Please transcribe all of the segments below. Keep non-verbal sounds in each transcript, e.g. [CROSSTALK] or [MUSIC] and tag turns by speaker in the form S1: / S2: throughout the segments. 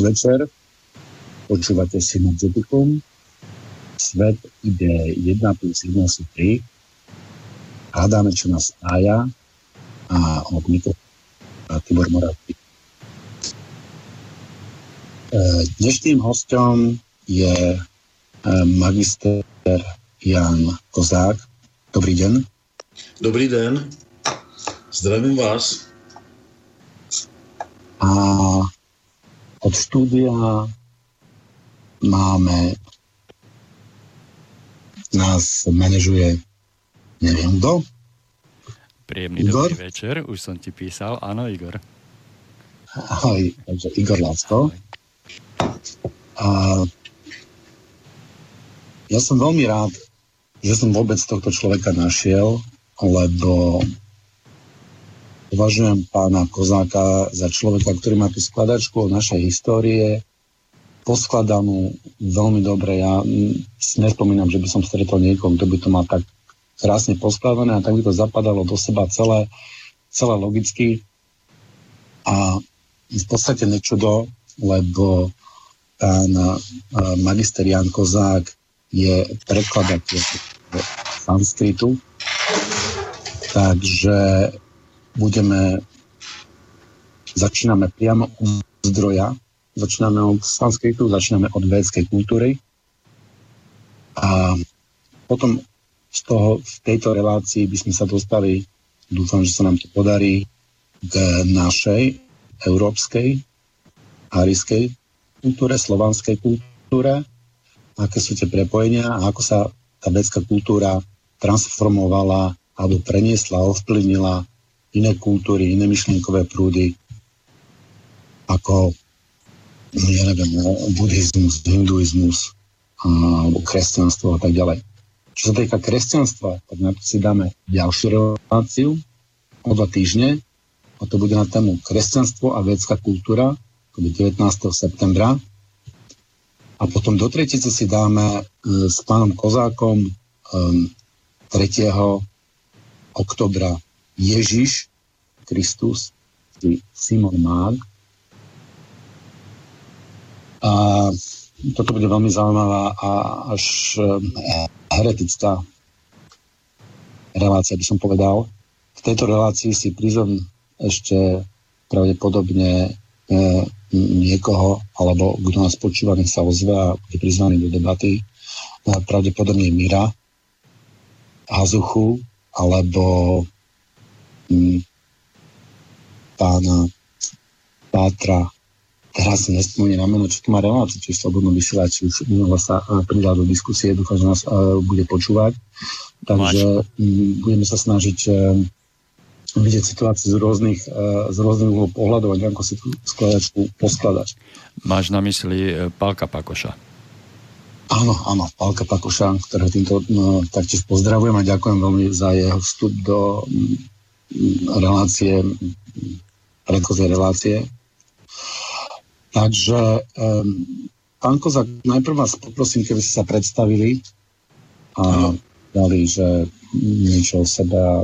S1: Podvečer. Počúvate Synergeticum. Svet ide 1 plus 1 sú 3. Hľadáme, čo nás spája. A od mikrofónu Tibor Moravky. Dnešným hostom je e, magister Jan Kozák. Dobrý den.
S2: Dobrý den. Zdravím vás.
S1: A od štúdia máme, nás manažuje neviem kto.
S3: Príjemný Igor? dobrý večer, už som ti písal, áno Igor.
S1: Ahoj, takže Igor Lacko. A ja som veľmi rád, že som vôbec tohto človeka našiel, lebo Považujem pána Kozáka za človeka, ktorý má tú skladačku o našej histórie poskladanú veľmi dobre. Ja nespomínam, že by som stretol niekoho, kto by to mal tak krásne poskladané a tak by to zapadalo do seba celé, celé logicky. A v podstate nečudo, lebo pán magister Jan Kozák je prekladateľ sanskritu. Takže budeme, začíname priamo u zdroja, začíname od sanskritu, začíname od védskej kultúry. A potom z toho, v tejto relácii by sme sa dostali, dúfam, že sa nám to podarí, k našej európskej, arijskej kultúre, slovanskej kultúre, aké sú tie prepojenia a ako sa tá vedská kultúra transformovala alebo preniesla, ovplyvnila iné kultúry, iné myšlienkové prúdy, ako, no ja neviem, no, buddhizmus, hinduizmus, alebo kresťanstvo a tak ďalej. Čo sa týka kresťanstva, tak na to si dáme ďalšiu reláciu o dva týždne a to bude na tému kresťanstvo a vedská kultúra, to bude 19. septembra. A potom do tretice si dáme e, s pánom Kozákom 3. oktobra Ježiš Kristus, Simon Mag. A toto bude veľmi zaujímavá a až eh, heretická relácia, by som povedal. V tejto relácii si prizvem ešte pravdepodobne e, niekoho, alebo kto nás počúva, nech sa ozve a bude prizvaný do debaty. E, pravdepodobne Mira Hazuchu, alebo mm, pána Pátra, teraz si nespomínam na meno, čo tu má reláciu, či slobodnú vysielač, už minula sa pridal do diskusie, dúfam, že nás bude počúvať. Takže Máš. budeme sa snažiť e, vidieť situáciu z rôznych, e, z rôznych uhlov pohľadov a ako si tú skladačku poskladať.
S3: Máš na mysli e, Pálka Pakoša?
S1: Áno, áno, Pálka Pakoša, ktorého týmto no, taktiež pozdravujem a ďakujem veľmi za jeho vstup do relácie predchozej relácie. Takže um, pán Kozak, najprv vás poprosím, keby ste sa predstavili a dali, že niečo o sebe a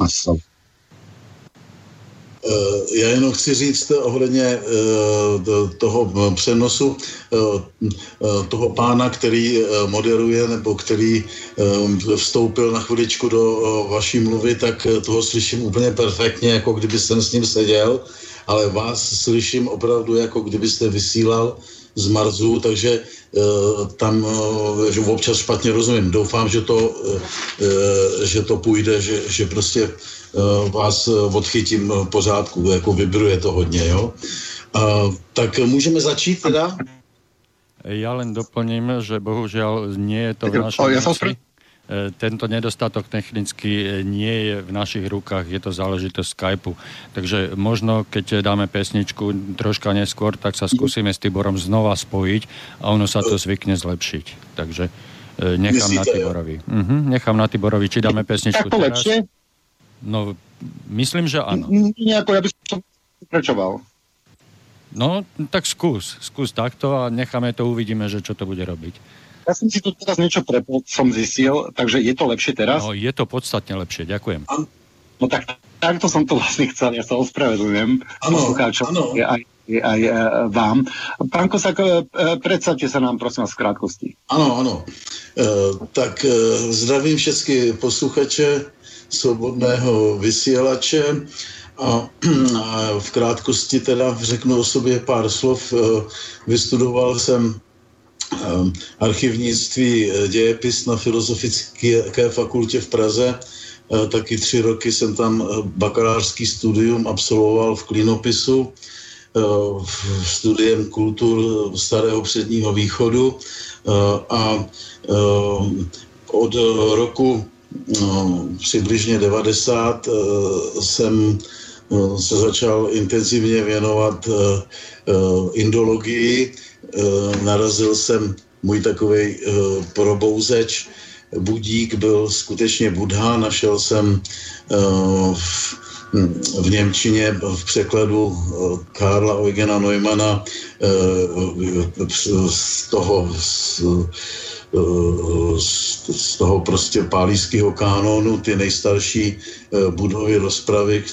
S1: máte slovo.
S2: Eh, já jenom chci říct ohledně eh, toho přenosu eh, toho pána, který moderuje nebo který vstoupil na chviličku do vaší mluvy, tak toho slyším úplně perfektně, jako kdybyste s ním seděl, ale vás slyším opravdu, jako kdybyste vysílal z Marzu, takže tam že občas špatně rozumím. Doufám, že to, že to půjde, že, že prostě Eh, vás eh, odchytím v pořádku, jako vibruje to hodně, jo. Tak můžeme začít teda?
S3: Ja len doplním, že bohužiaľ nie je to v. Ja eh, tento nedostatok technicky nie je v našich rukách, je to záležitosť Skypeu. Takže možno, keď dáme pesničku troška neskôr, tak sa skúsime s Tiborom znova spojiť a ono sa to zvykne zlepšiť. Takže nechám Myslíte, na Tiborovi. Uh-huh, nechám na Tiborovi, či dáme pesničku teraz. Lepšie? No, myslím, že áno.
S4: Nejako ja by som pokračoval.
S3: No, tak skús. Skús takto a necháme to, uvidíme, že čo to bude robiť.
S4: Ja som si tu teraz niečo prepol, som zistil, takže je to lepšie teraz?
S3: No, je to podstatne lepšie, ďakujem.
S4: No tak
S1: takto som to vlastne chcel, ja sa ospravedlňujem poslucháčom aj, aj e, vám. Pán Kosak, e, predstavte sa nám prosím vás v krátkosti.
S2: Ano, ano. E, tak e, zdravím všechny posluchače svobodného vysílače [CLEARS THROAT] a, v krátkosti teda řeknu o sobě pár slov. E, vystudoval jsem archivnictví dějepis na Filozofické fakultě v Praze taky tři roky jsem tam bakalářský studium absolvoval v klinopisu, eh, studiem kultur starého předního východu a od roku no, přibližně 90 jsem se začal intenzivně věnovat indologii. Narazil jsem můj takový probouzeč budík byl skutečně Budha. Našel jsem eh, v, v Němčině v překladu eh, Karla Eugena Neumana eh, z toho z, z toho prostě pálíského kánonu ty nejstarší budovy rozpravy,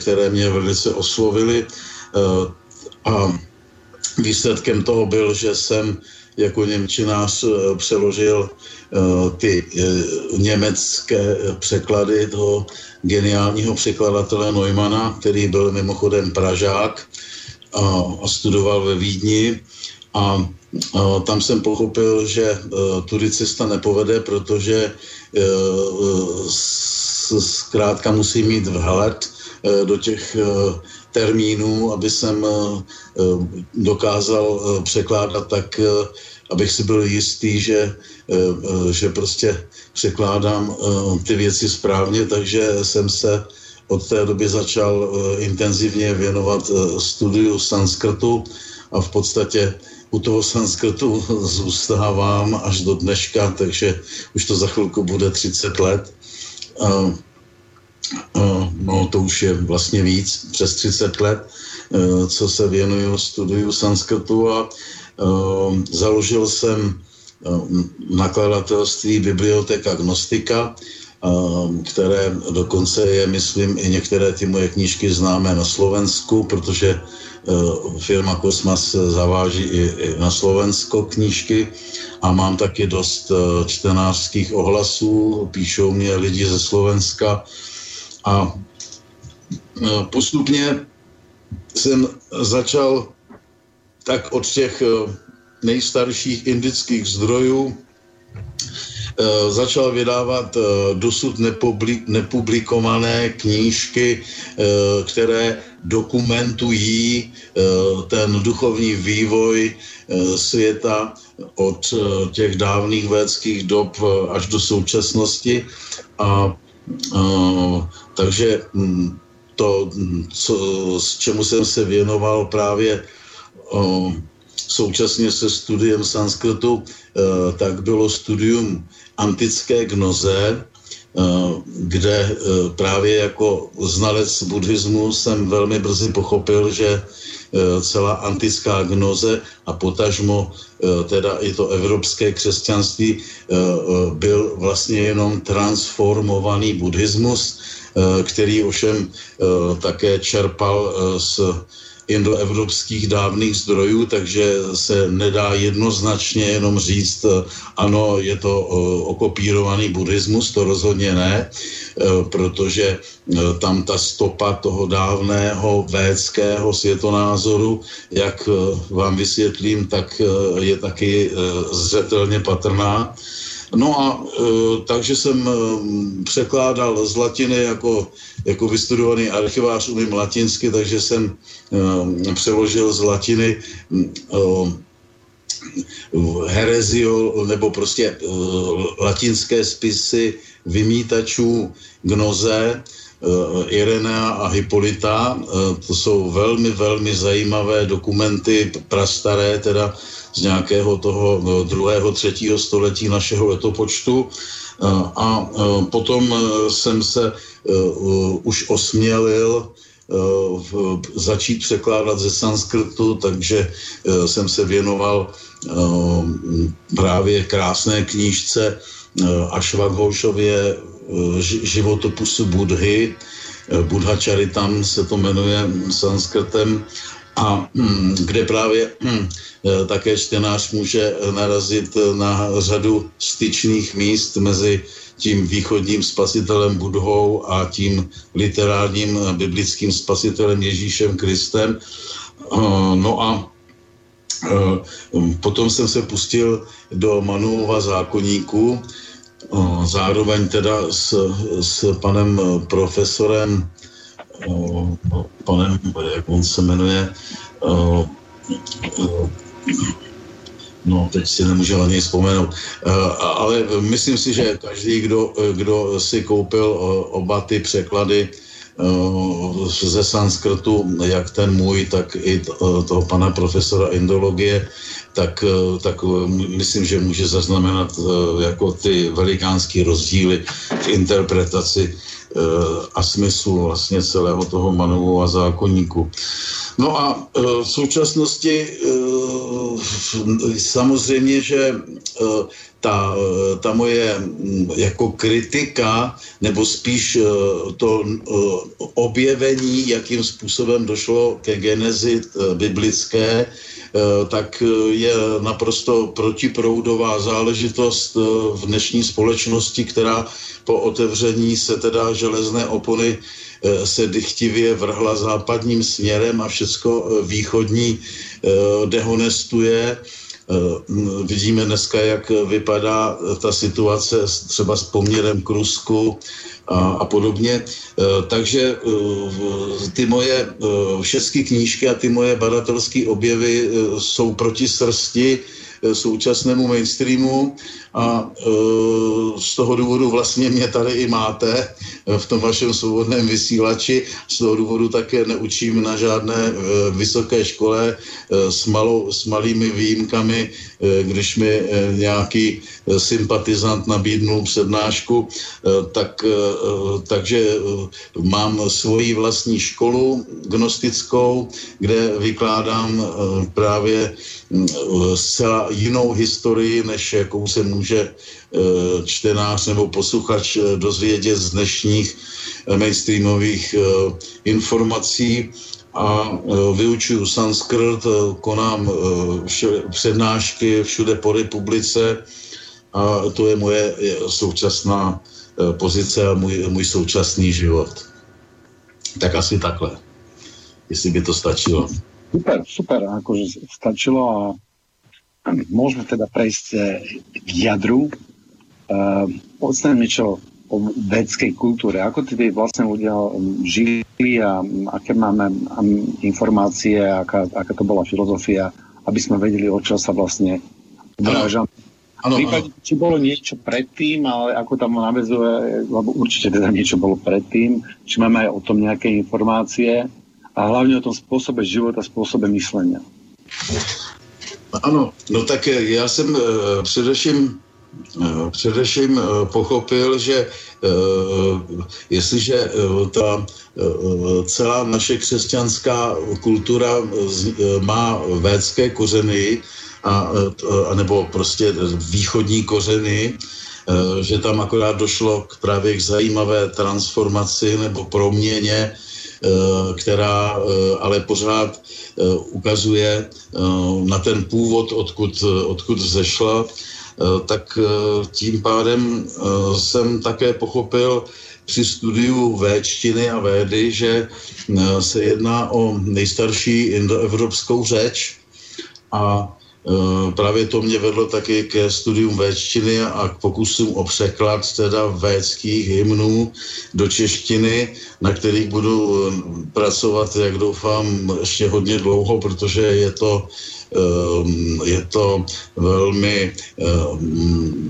S2: které mě velice oslovily. A výsledkem toho byl, že jsem jako Němčinář přeložil Eh, ty eh, německé překlady toho geniálního překladatele Neumana, který byl mimochodem Pražák a, studoval ve Vídni a tam jsem pochopil, že eh, tudy cesta nepovede, protože zkrátka musí mít vhled do těch termínů, aby jsem dokázal překládat tak abych si byl jistý, že, že prostě překládám ty věci správně, takže jsem se od té doby začal intenzivně věnovat studiu sanskrtu a v podstatě u toho sanskrtu zůstávám až do dneška, takže už to za chvilku bude 30 let. No, to už je vlastně víc, přes 30 let, co se věnuju studiu sanskrtu a Ehm, založil jsem ehm, nakladatelství Biblioteka Gnostika, které dokonce je, myslím, i některé ty moje knížky známé na Slovensku, protože firma Kosmas zaváží i na Slovensko knížky a mám taky dost čtenářských ohlasů, píšou mě lidi ze Slovenska a postupně jsem začal tak od těch eh, nejstarších indických zdrojů eh, začal vydávat eh, dosud nepublikované knížky, které dokumentují ten duchovní vývoj světa od těch dávných védských dob až do současnosti. A, takže hm, to, co, s čemu jsem se věnoval právě současně se studiem sanskrtu, e, tak bylo studium antické gnoze, kde e, právě jako znalec buddhismu jsem velmi brzy pochopil, že celá antická gnoze a potažmo teda i to evropské křesťanství byl vlastně jenom transformovaný buddhismus, který ovšem také čerpal z indoevropských dávných zdrojů, takže se nedá jednoznačně jenom říct, eh, ano, je to eh, okopírovaný buddhismus, to rozhodně ne, eh, protože tam ta stopa toho dávného védského světonázoru, jak vám vysvětlím, tak je taky zřetelně patrná. No a e, takže jsem e, překládal z latiny jako, jako vystudovaný archivář, umím latinsky, takže jsem e, přeložil z latiny e, herezio, nebo prostě e, latinské spisy vymítačů gnoze, e, Irenea a Hippolyta. E, to jsou velmi, velmi zajímavé dokumenty, prastaré, teda z nějakého toho no, druhého, třetího století našeho letopočtu. A potom e, jsem se už osmělil začít překládat ze sanskrtu, takže jsem se věnoval právě krásné knížce Ašvaghošově životopusu Budhy, Buddha Charitam se to jmenuje sanskrtem a hm, kde právě hm, také čtenář může narazit na řadu styčných míst mezi tím východním spasitelem Budhou a tím literárním biblickým spasitelem Ježíšem Kristem. No a potom jsem se pustil do Manuova zákonníku, zároveň teda s, s panem profesorem, panem, jak on se jmenuje, No, teď si nemůžu na něj vzpomenout. Uh, ale myslím si, že každý, kdo, kdo si koupil oba ty překlady ze sanskrtu, jak ten můj, tak i toho pana profesora indologie, tak, tak myslím, že může zaznamenat jako ty velikánský rozdíly v interpretaci a smyslu vlastně celého toho Manovu a zákonníku. No a e, v současnosti e, samozřejmě, že e, ta, ta moje jako kritika, nebo spíš to objevení, jakým způsobem došlo ke genezi biblické, tak je naprosto protiproudová záležitost v dnešní společnosti, která po otevření se teda železné opony Eh, se dychtivě vrhla západním směrem a všecko eh, východní eh, dehonestuje. Vidíme dneska, jak vypadá ta situace třeba s poměrem k Rusku a, a podobně. Takže ty moje všechny knížky a ty moje badatelské objevy jsou proti srsti současnému mainstreamu a e, z toho důvodu vlastně mě tady i máte v tom vašem svobodném vysílači. Z toho důvodu také neučím na žádné vysoké škole s, malou, s malými výjimkami, když mi nějaký sympatizant nabídnul přednášku, tak, takže mám svoji vlastní školu gnostickou, kde vykládám právě zcela jinou historii, než jakou se může eh, čtenář nebo posluchač eh, dozvědět z dnešních eh, mainstreamových informací a vyučuju sanskrt, konám přednášky všude po republice a to je moje současná pozice a můj, můj současný život. Tak asi takhle, jestli by to stačilo.
S1: Super, super, akože stačilo a môžeme teda prejsť eh, k jadru. Uh, Povedzme niečo o vedskej kultúre. Ako tí vlastne ľudia hm, žili a aké máme hm, informácie, aká, aká to bola filozofia, aby sme vedeli, o čo sa vlastne vrážame. Ano, prípade, či bolo niečo predtým, ale ako tam navezuje, lebo určite teda niečo bolo predtým, či máme aj o tom nejaké informácie a hlavne o tom spôsobe života, spôsobe myslenia.
S2: Ano, no tak já jsem uh, především uh, především pochopil, že jestliže ta celá naše křesťanská kultura má védské kořeny, a, a nebo prostě východní kořeny, že tam akorát došlo k právě k zajímavé transformaci nebo proměně Eh, která eh, ale pořád eh, ukazuje na ten původ, odkud, odkud zešla, tak tím pádem jsem také pochopil při studiu véčtiny a védy, že se jedná o nejstarší indoevropskou řeč a Eh, právě to mě vedlo taky ke studium véčtiny a k pokusům o překlad teda védských hymnů do češtiny, na kterých budu eh, pracovat, jak doufám, ještě hodně dlouho, protože je to eh, je to velmi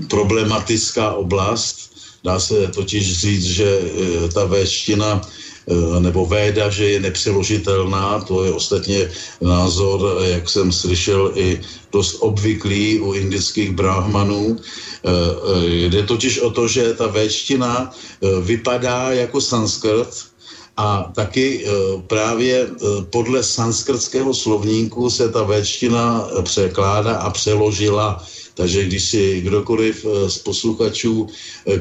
S2: problematická oblast. Dá se totiž říct, že ta véština Eh, nebo véda, že je nepřeložitelná, to je ostatně názor, jak jsem slyšel, i dost obvyklý u indických brahmanů. Eh, eh, jde totiž o to, že ta véština vypadá jako sanskrt, a taky právě podle sanskrtského slovníku se ta véčtina překládá a přeložila Takže když si kdokoliv z posluchačů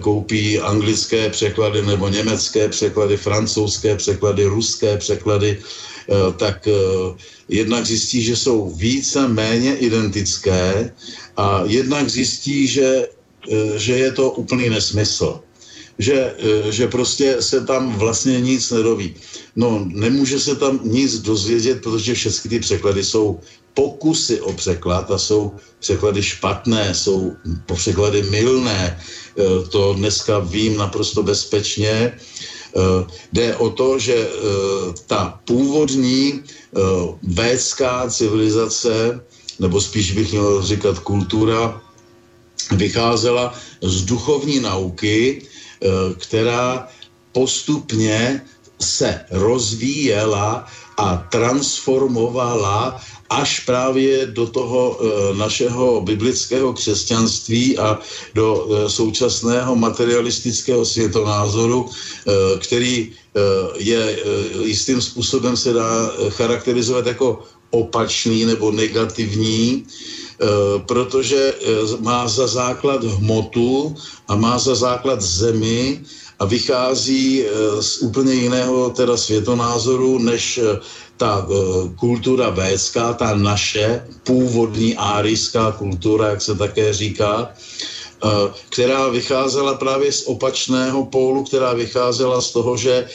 S2: koupí anglické překlady nebo německé překlady, francouzské překlady, ruské překlady, tak jednak zjistí, že jsou více méně identické a jednak zjistí, že, že je to úplný nesmysl že, že prostě se tam vlastně nic nedoví. No, nemůže se tam nic dozvědět, protože všechny ty překlady jsou pokusy o překlad a jsou překlady špatné, jsou překlady mylné. E, to dneska vím naprosto bezpečně. E, jde o to, že ta původní védská civilizace, nebo spíš bych měl říkat kultura, vycházela z duchovní nauky, která postupně se rozvíjela a transformovala až právě do toho e, našeho biblického křesťanství a do e, současného materialistického světonázoru, e, který je jistým způsobem se dá charakterizovat jako opačný nebo negativní, Eh, protože eh, má za základ hmotu a má za základ zemi a vychází eh, z úplně jiného teda světonázoru, než ta kultura védská, ta naše původní árijská kultura, jak se také říká, která vycházela právě z opačného pólu, která vycházela z toho, že,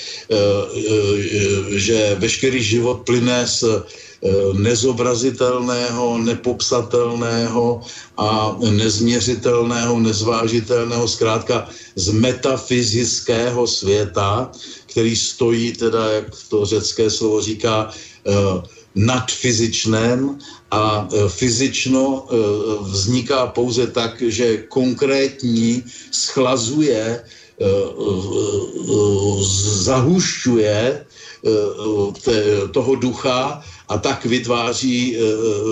S2: že veškerý život plyne z Eh, nezobrazitelného, nepopsatelného a nezměřitelného, nezvážitelného, zkrátka z metafyzického světa, který stojí, teda, jak to řecké slovo říká, eh, nad fyzičném a eh, fyzično vzniká pouze tak, že konkrétní schlazuje, zahušťuje toho ducha a tak vytváří eh,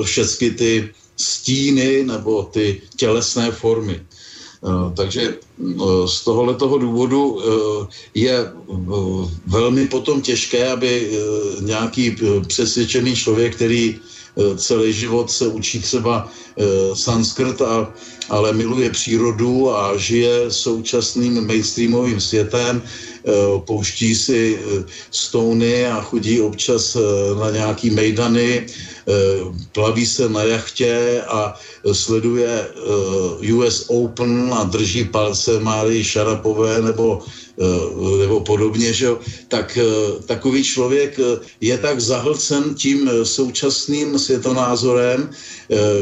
S2: všechny ty stíny nebo ty tělesné formy. Eh, takže eh, z tohoto důvodu je velmi potom těžké, aby nějaký přesvědčený člověk, který celý život se učí třeba sanskrt, a, ale miluje přírodu a žije současným mainstreamovým světem, Eh, pouští si eh, stouny a chodí občas eh, na nějaký mejdany, plaví se na jachtě a sleduje US Open a drží palce Márii Šarapové nebo nebo podobně, že tak takový člověk je tak zahlcen tím současným světonázorem,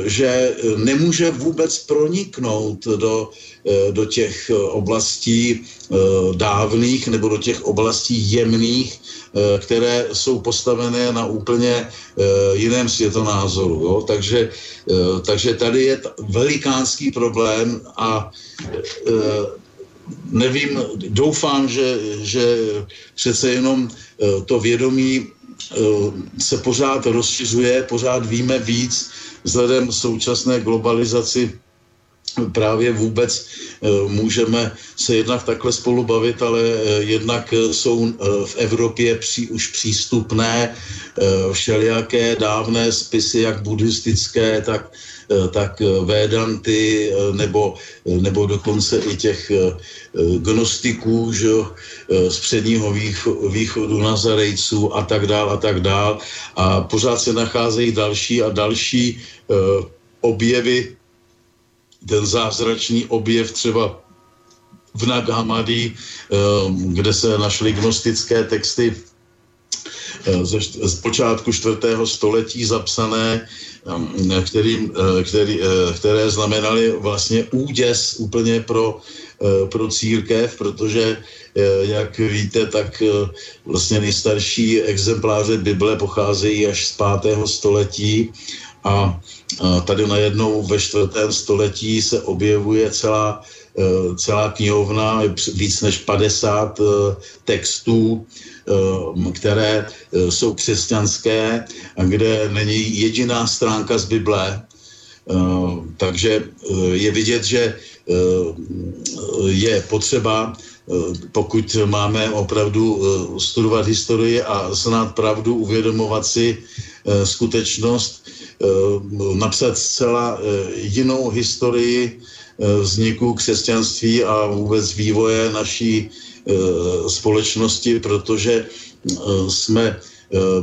S2: že nemůže vůbec proniknout do Eh, do těch eh, oblastí eh, dávných nebo do těch oblastí jemných, které jsou postavené na úplně jiném světonázoru. Jo? Takže, takže tady je velikánský problém a nevím, doufám, že, že přece jenom to vědomí se pořád rozšiřuje, pořád víme víc vzhledem současné globalizaci. Právě vůbec eh, můžeme se jednak takhle spolu bavit, ale eh, jednak eh, jsou v Evropě při, už přístupné všelijaké dávné spisy, jak buddhistické, tak, tak Védanty, nebo, nebo dokonce i těch gnostiků že, z předního východu Nazarejců a tak dál a tak dál. A pořád se nacházejí další a další objevy ten zázračný objev třeba v Naghamadi, eh, kde se našly gnostické texty eh, z počátku čtvrtého století zapsané, eh, který, který, které znamenaly vlastně úděs úplně pro, pro církev, protože, jak víte, tak vlastně nejstarší exempláře Bible pocházejí až z pátého století a tady najednou ve čtvrtém století se objevuje celá, celá knihovna, víc než 50 e, textů, e, které jsou křesťanské kde není jediná stránka z Bible. Takže je vidět, že je potřeba, pokud máme opravdu studovat historii a znát pravdu, uvědomovat si, skutečnost, napsat zcela jinou historii vzniku křesťanství a vůbec vývoje naší společnosti, protože jsme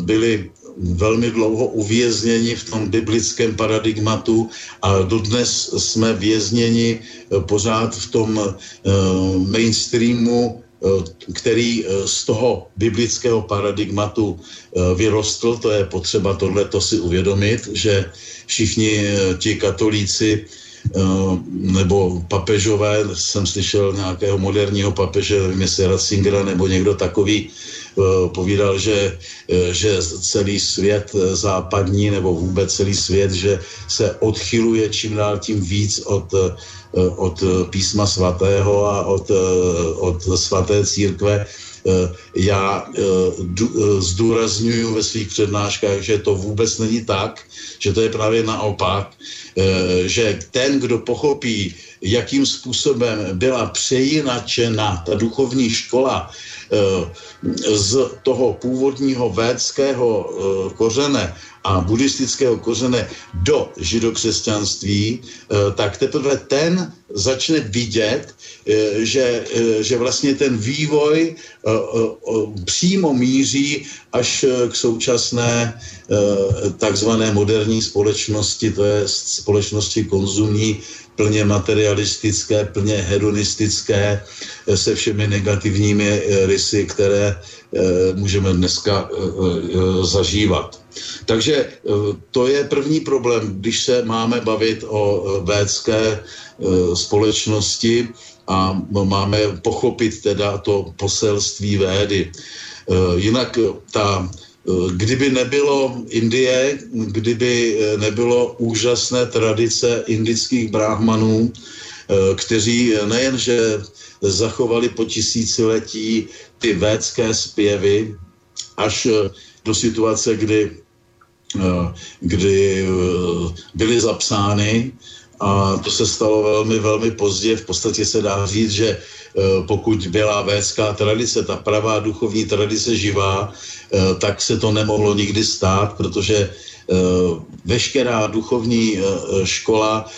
S2: byli velmi dlouho uvězněni v tom biblickém paradigmatu a dodnes jsme vězněni eh, pořád v tom eh, mainstreamu, eh, který z toho biblického paradigmatu vyrostl. To je potřeba tohleto si uvědomit, že všichni ti katolíci nebo papežové, jsem slyšel nějakého moderního papeže, nevím jestli Ratzingera nebo někdo takový, Eh, povídal, že, eh, že celý svět eh, západní nebo vůbec celý svět, že se odchyluje čím dál tím víc od, od písma svatého a od, od svaté církve. Já zdůraznuju ve svých přednáškách, že to vůbec není tak, že to je právě naopak, že ten, kdo pochopí, jakým způsobem byla přejinačena ta duchovní škola Eh, z toho původního védského eh, kořene a buddhistického kořene do židokřesťanství, eh, tak teprve ten začne vidět, že, že vlastně ten vývoj přímo míří až k současné takzvané moderní společnosti, to je společnosti konzumní, plně materialistické, plně hedonistické, eh, se všemi negativními eh, rysy, které eh, můžeme dneska zažívat. Takže to je první problém, když se máme bavit o védské společnosti a máme pochopit teda to poselství védy. Jinak ta Kdyby nebylo Indie, kdyby eh, nebylo úžasné tradice indických bráhmanů, eh, kteří nejenže zachovali po tisíciletí ty védské zpěvy až eh, do situace, kdy, kdy byly zapsány, a to se stalo velmi, velmi pozdě. V podstatě se dá říct, že pokud byla védská tradice, ta pravá duchovní tradice živá, Eh, tak se to nemohlo nikdy stát, protože eh, veškerá duchovní eh, škola,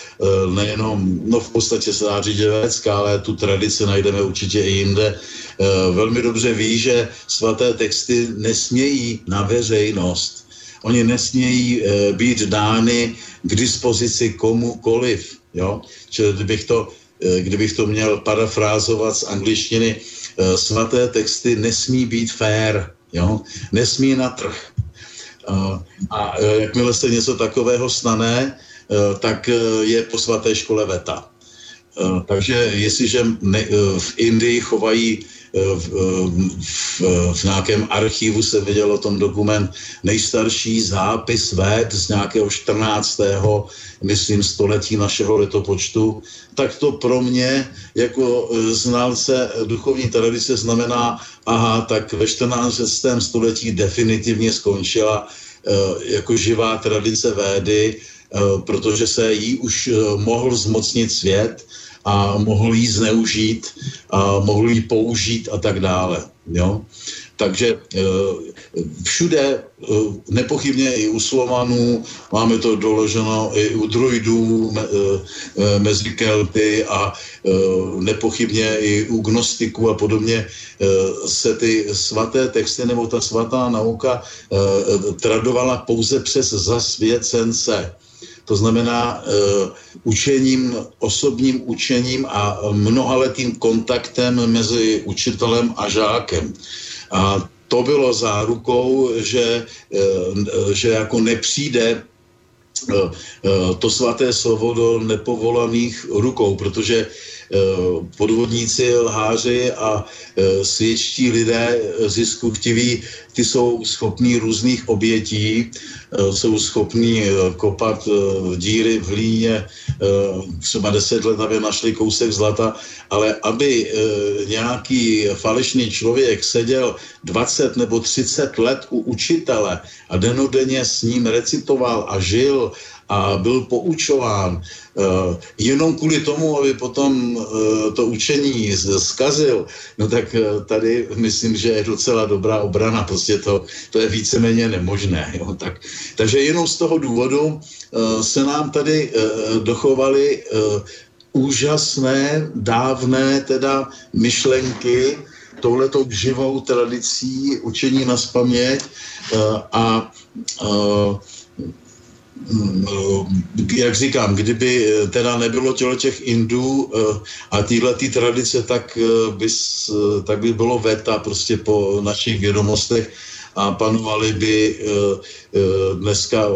S2: nejenom, no v podstatě se dá říct, že védská, ale tu tradici najdeme určitě i jinde, velmi dobře ví, že svaté texty nesmějí na veřejnost. Oni nesmějí být dány k dispozici komukoliv. Jo? Čili kdybych to, kdybych to měl parafrázovat z angličtiny, svaté texty nesmí být fair, Jo? Nesmí na trh. A e, jakmile se něco takového stane, tak je po svaté škole veta. Takže jestliže v Indii chovají v, v, v nějakém archivu se viděl o tom dokument nejstarší zápis véd z nějakého 14. myslím století našeho letopočtu, tak to pro mě jako e, znalce duchovní tradice znamená, aha, tak ve 14. století definitivně skončila jako živá tradice védy, protože se jí už mohl zmocnit svět, a mohl jí zneužít a mohl jí použít a tak dále. Jo? Takže eh, všude, eh, nepochybně i u Slovanů, máme to doloženo i u druidů eh, mezi Kelty a nepochybně i u gnostiků a podobně se ty svaté texty nebo ta svatá nauka tradovala pouze přes zasvěcence to znamená uh, učením, osobním učením a mnohaletým kontaktem mezi učitelem a žákem. A to bylo zárukou, že, uh, že jako nepřijde uh, to svaté slovo do nepovolaných rukou, protože podvodníci, lháři a svědčtí lidé ziskuchtiví, ty jsou schopní různých obětí, Eh, jsou schopní eh, kopat eh, díry v hlíně třeba deset let, aby našli kousek zlata, ale aby nějaký falešný člověk seděl 20 nebo 30 let u učitele a denodenně s ním recitoval a žil a byl poučován uh, jenom kvůli tomu, aby potom uh, to učení zkazil, no tak uh, tady myslím, že je docela dobrá obrana, prostě to, to je víceméně nemožné. [LAUGHS] Jo? Tak, takže jenom z toho důvodu se nám tady dochovaly úžasné, dávné teda myšlenky, touhletou živou tradicí učení na spaměť a, a eh, jak říkám, kdyby eh, teda nebylo tělo těch Indů eh, a téhle tý tradice, tak by, tak by bylo veta prostě po našich vědomostech a panovaly by dneska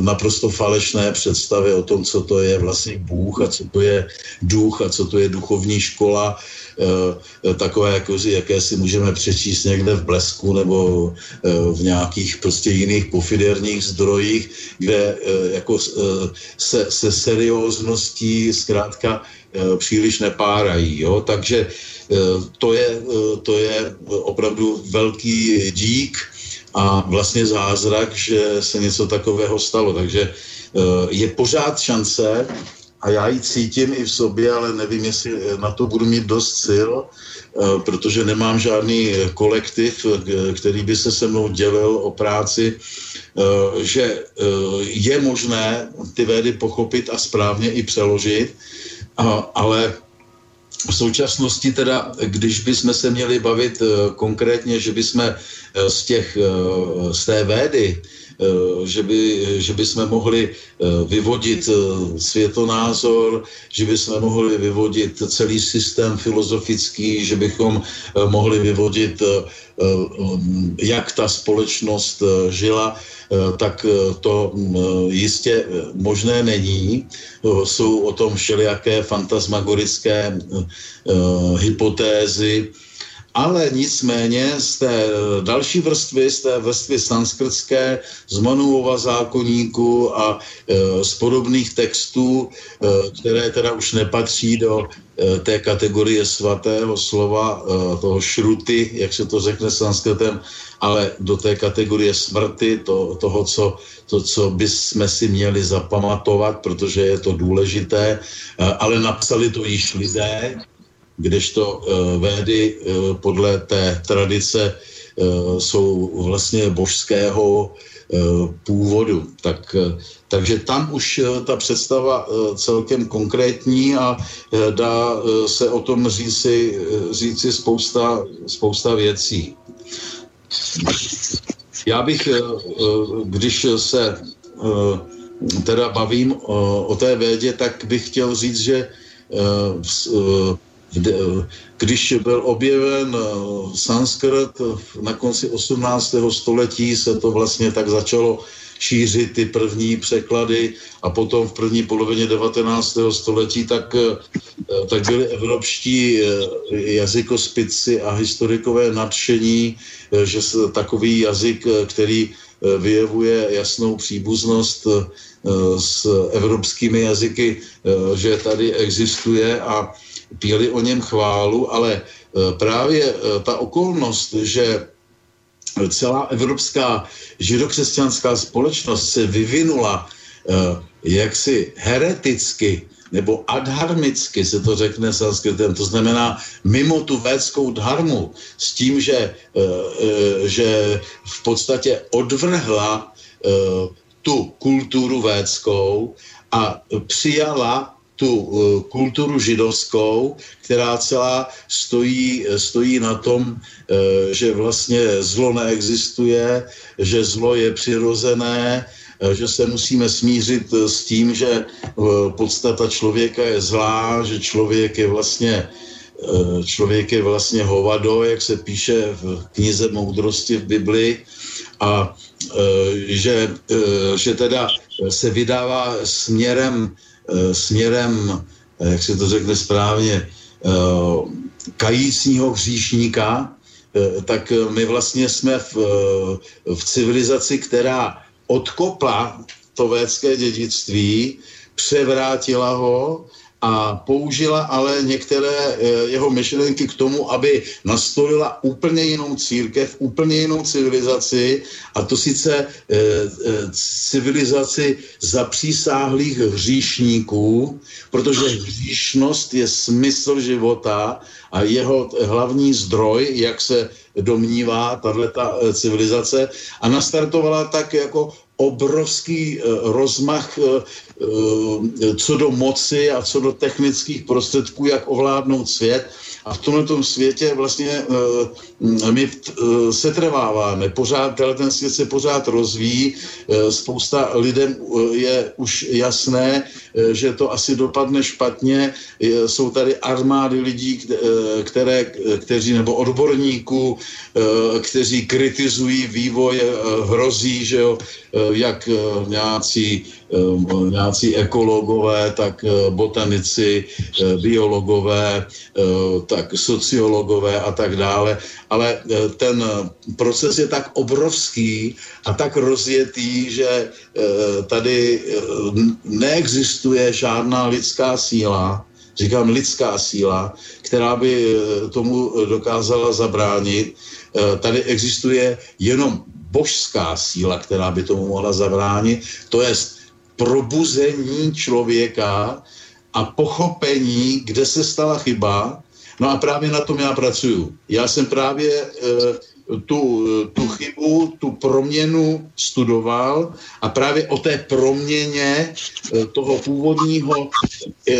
S2: naprosto falešné představy o tom, co to je vlastně Bůh a co to je duch a co to je duchovní škola Eh, takové, jako, jaké si můžeme přečíst někde v Blesku nebo v nějakých prostě jiných pofiderních zdrojích, kde jako se, se seriózností zkrátka příliš nepárají. Jo? Takže to je, to je opravdu velký dík a vlastně zázrak, že se něco takového stalo. Takže je pořád šance, a já ji cítím i v sobě, ale nevím, jestli na to budu mít dost sil, eh, protože nemám žádný eh, kolektiv, eh, který by se se mnou dělil o práci, že je možné ty védy pochopit a správně i přeložit, ale v současnosti teda, když bychom se měli bavit konkrétně, že bychom z, těch, z té védy Eh, že by, že by jsme mohli eh, vyvodit eh, světonázor, že by jsme mohli vyvodit celý systém filozofický, že bychom mohli vyvodit, jak ta společnost žila, tak to jistě možné není. Jsou o tom všelijaké fantasmagorické hypotézy, ale nicméně z té další vrstvy, z té vrstvy sanskrtské, z Manuova zákoníku a e, z podobných textů, e, které teda už nepatří do e, té kategorie svatého slova, e, toho šruty, jak se to řekne sanskrtem, ale do té kategorie smrti, to, toho, co, to, co bychom si měli zapamatovat, protože je to důležité, e, ale napsali to již lidé, kdežto eh, védy eh, podle té tradice eh, jsou vlastně božského původu. Tak, takže tam už ta představa celkem konkrétní a dá se o tom říci, říci spousta, spousta věcí. Já bych, když se teda bavím o, o té vědě, tak bych chtěl říct, že když byl objeven eh, sanskrt na konci 18. století, se to vlastně tak začalo šířit ty první překlady a potom v první polovině 19. století, tak, eh, tak byli evropští eh, jazykospici a historikové nadšení, že se takový jazyk, který vyjevuje jasnou příbuznost s evropskými jazyky, že tady existuje a píli o něm chválu, ale eh, právě eh, ta okolnost, že celá evropská židokřesťanská společnost se vyvinula eh, jaksi hereticky nebo adharmicky se to řekne sanskritem, to znamená mimo tu védskou dharmu, s tím, že, že v podstatě odvrhla tu kulturu védskou a přijala tu eh, kulturu židovskou, která celá stojí, stojí na tom, eh, že vlastně zlo neexistuje, že zlo je přirozené, eh, že se musíme smířit s tím, že podstata člověka je zlá, že člověk je vlastně člověk je vlastně hovado, jak se píše v knize Moudrosti v Biblii a že, že teda se vydává směrem Eh, směrem, eh, jak se to řekne správně, eh, kajícího hříšníka, tak my vlastně jsme v, v civilizaci, která odkopla to védské dědictví, převrátila ho a použila ale některé eh, jeho myšlenky k tomu, aby nastolila úplně jinou církev, úplně jinou civilizaci a to sice eh, eh, civilizaci zapřísáhlých hříšníků, protože hříšnost je smysl života a jeho hlavní zdroj, jak se domnívá tato civilizace a nastartovala tak jako obrovský rozmach co do moci a co do technických prostředků, jak ovládnout svět. A v tomto světě vlastně my setrváváme. Pořád, ten svět se pořád rozvíjí. Spousta lidem je už jasné, že to asi dopadne špatně. Jsou tady armády lidí, které, kteří, nebo odborníků, kteří kritizují vývoj, hrozí, že jo, jak nějací Eh, nějací ekologové, tak eh, botanici, eh, biologové, tak sociologové a tak dále. Ale ten proces je tak obrovský a tak rozjetý, že tady neexistuje žádná lidská síla, říkám lidská síla, která by tomu dokázala zabránit. Tady existuje jenom božská síla, která by tomu mohla zabránit, to je probuzení člověka a pochopení, kde se stala chyba. No a právě na tom já pracuju. Já jsem právě e, tu, tu chybu, tu proměnu studoval a právě o té proměně e, toho původního e,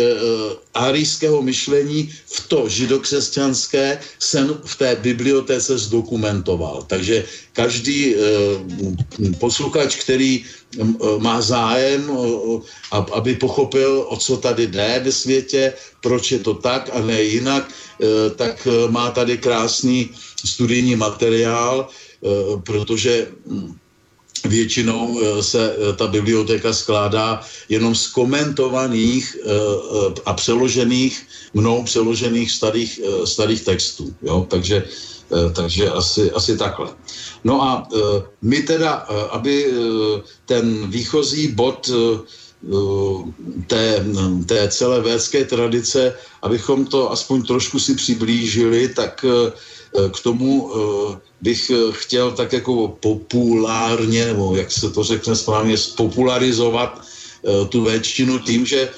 S2: arijského myšlení v to židokřesťanské jsem v té bibliotéce zdokumentoval. Takže každý posluchač, který má zájem, aby pochopil, o co tady jde ve světě, proč je to tak a ne jinak, tak má tady krásný studijní materiál, e, protože hm, většinou se ta biblioteka skládá jenom z komentovaných a přeložených, mnou přeložených starých, starých textů. Jo? Takže, takže asi, asi takhle. No a my teda, aby ten výchozí bod té, té celé védské tradice, abychom to aspoň trošku si přiblížili, tak k tomu bych chtěl tak jako populárně, nebo jak se to řekne správně, spopularizovat tu véčtinu tím, že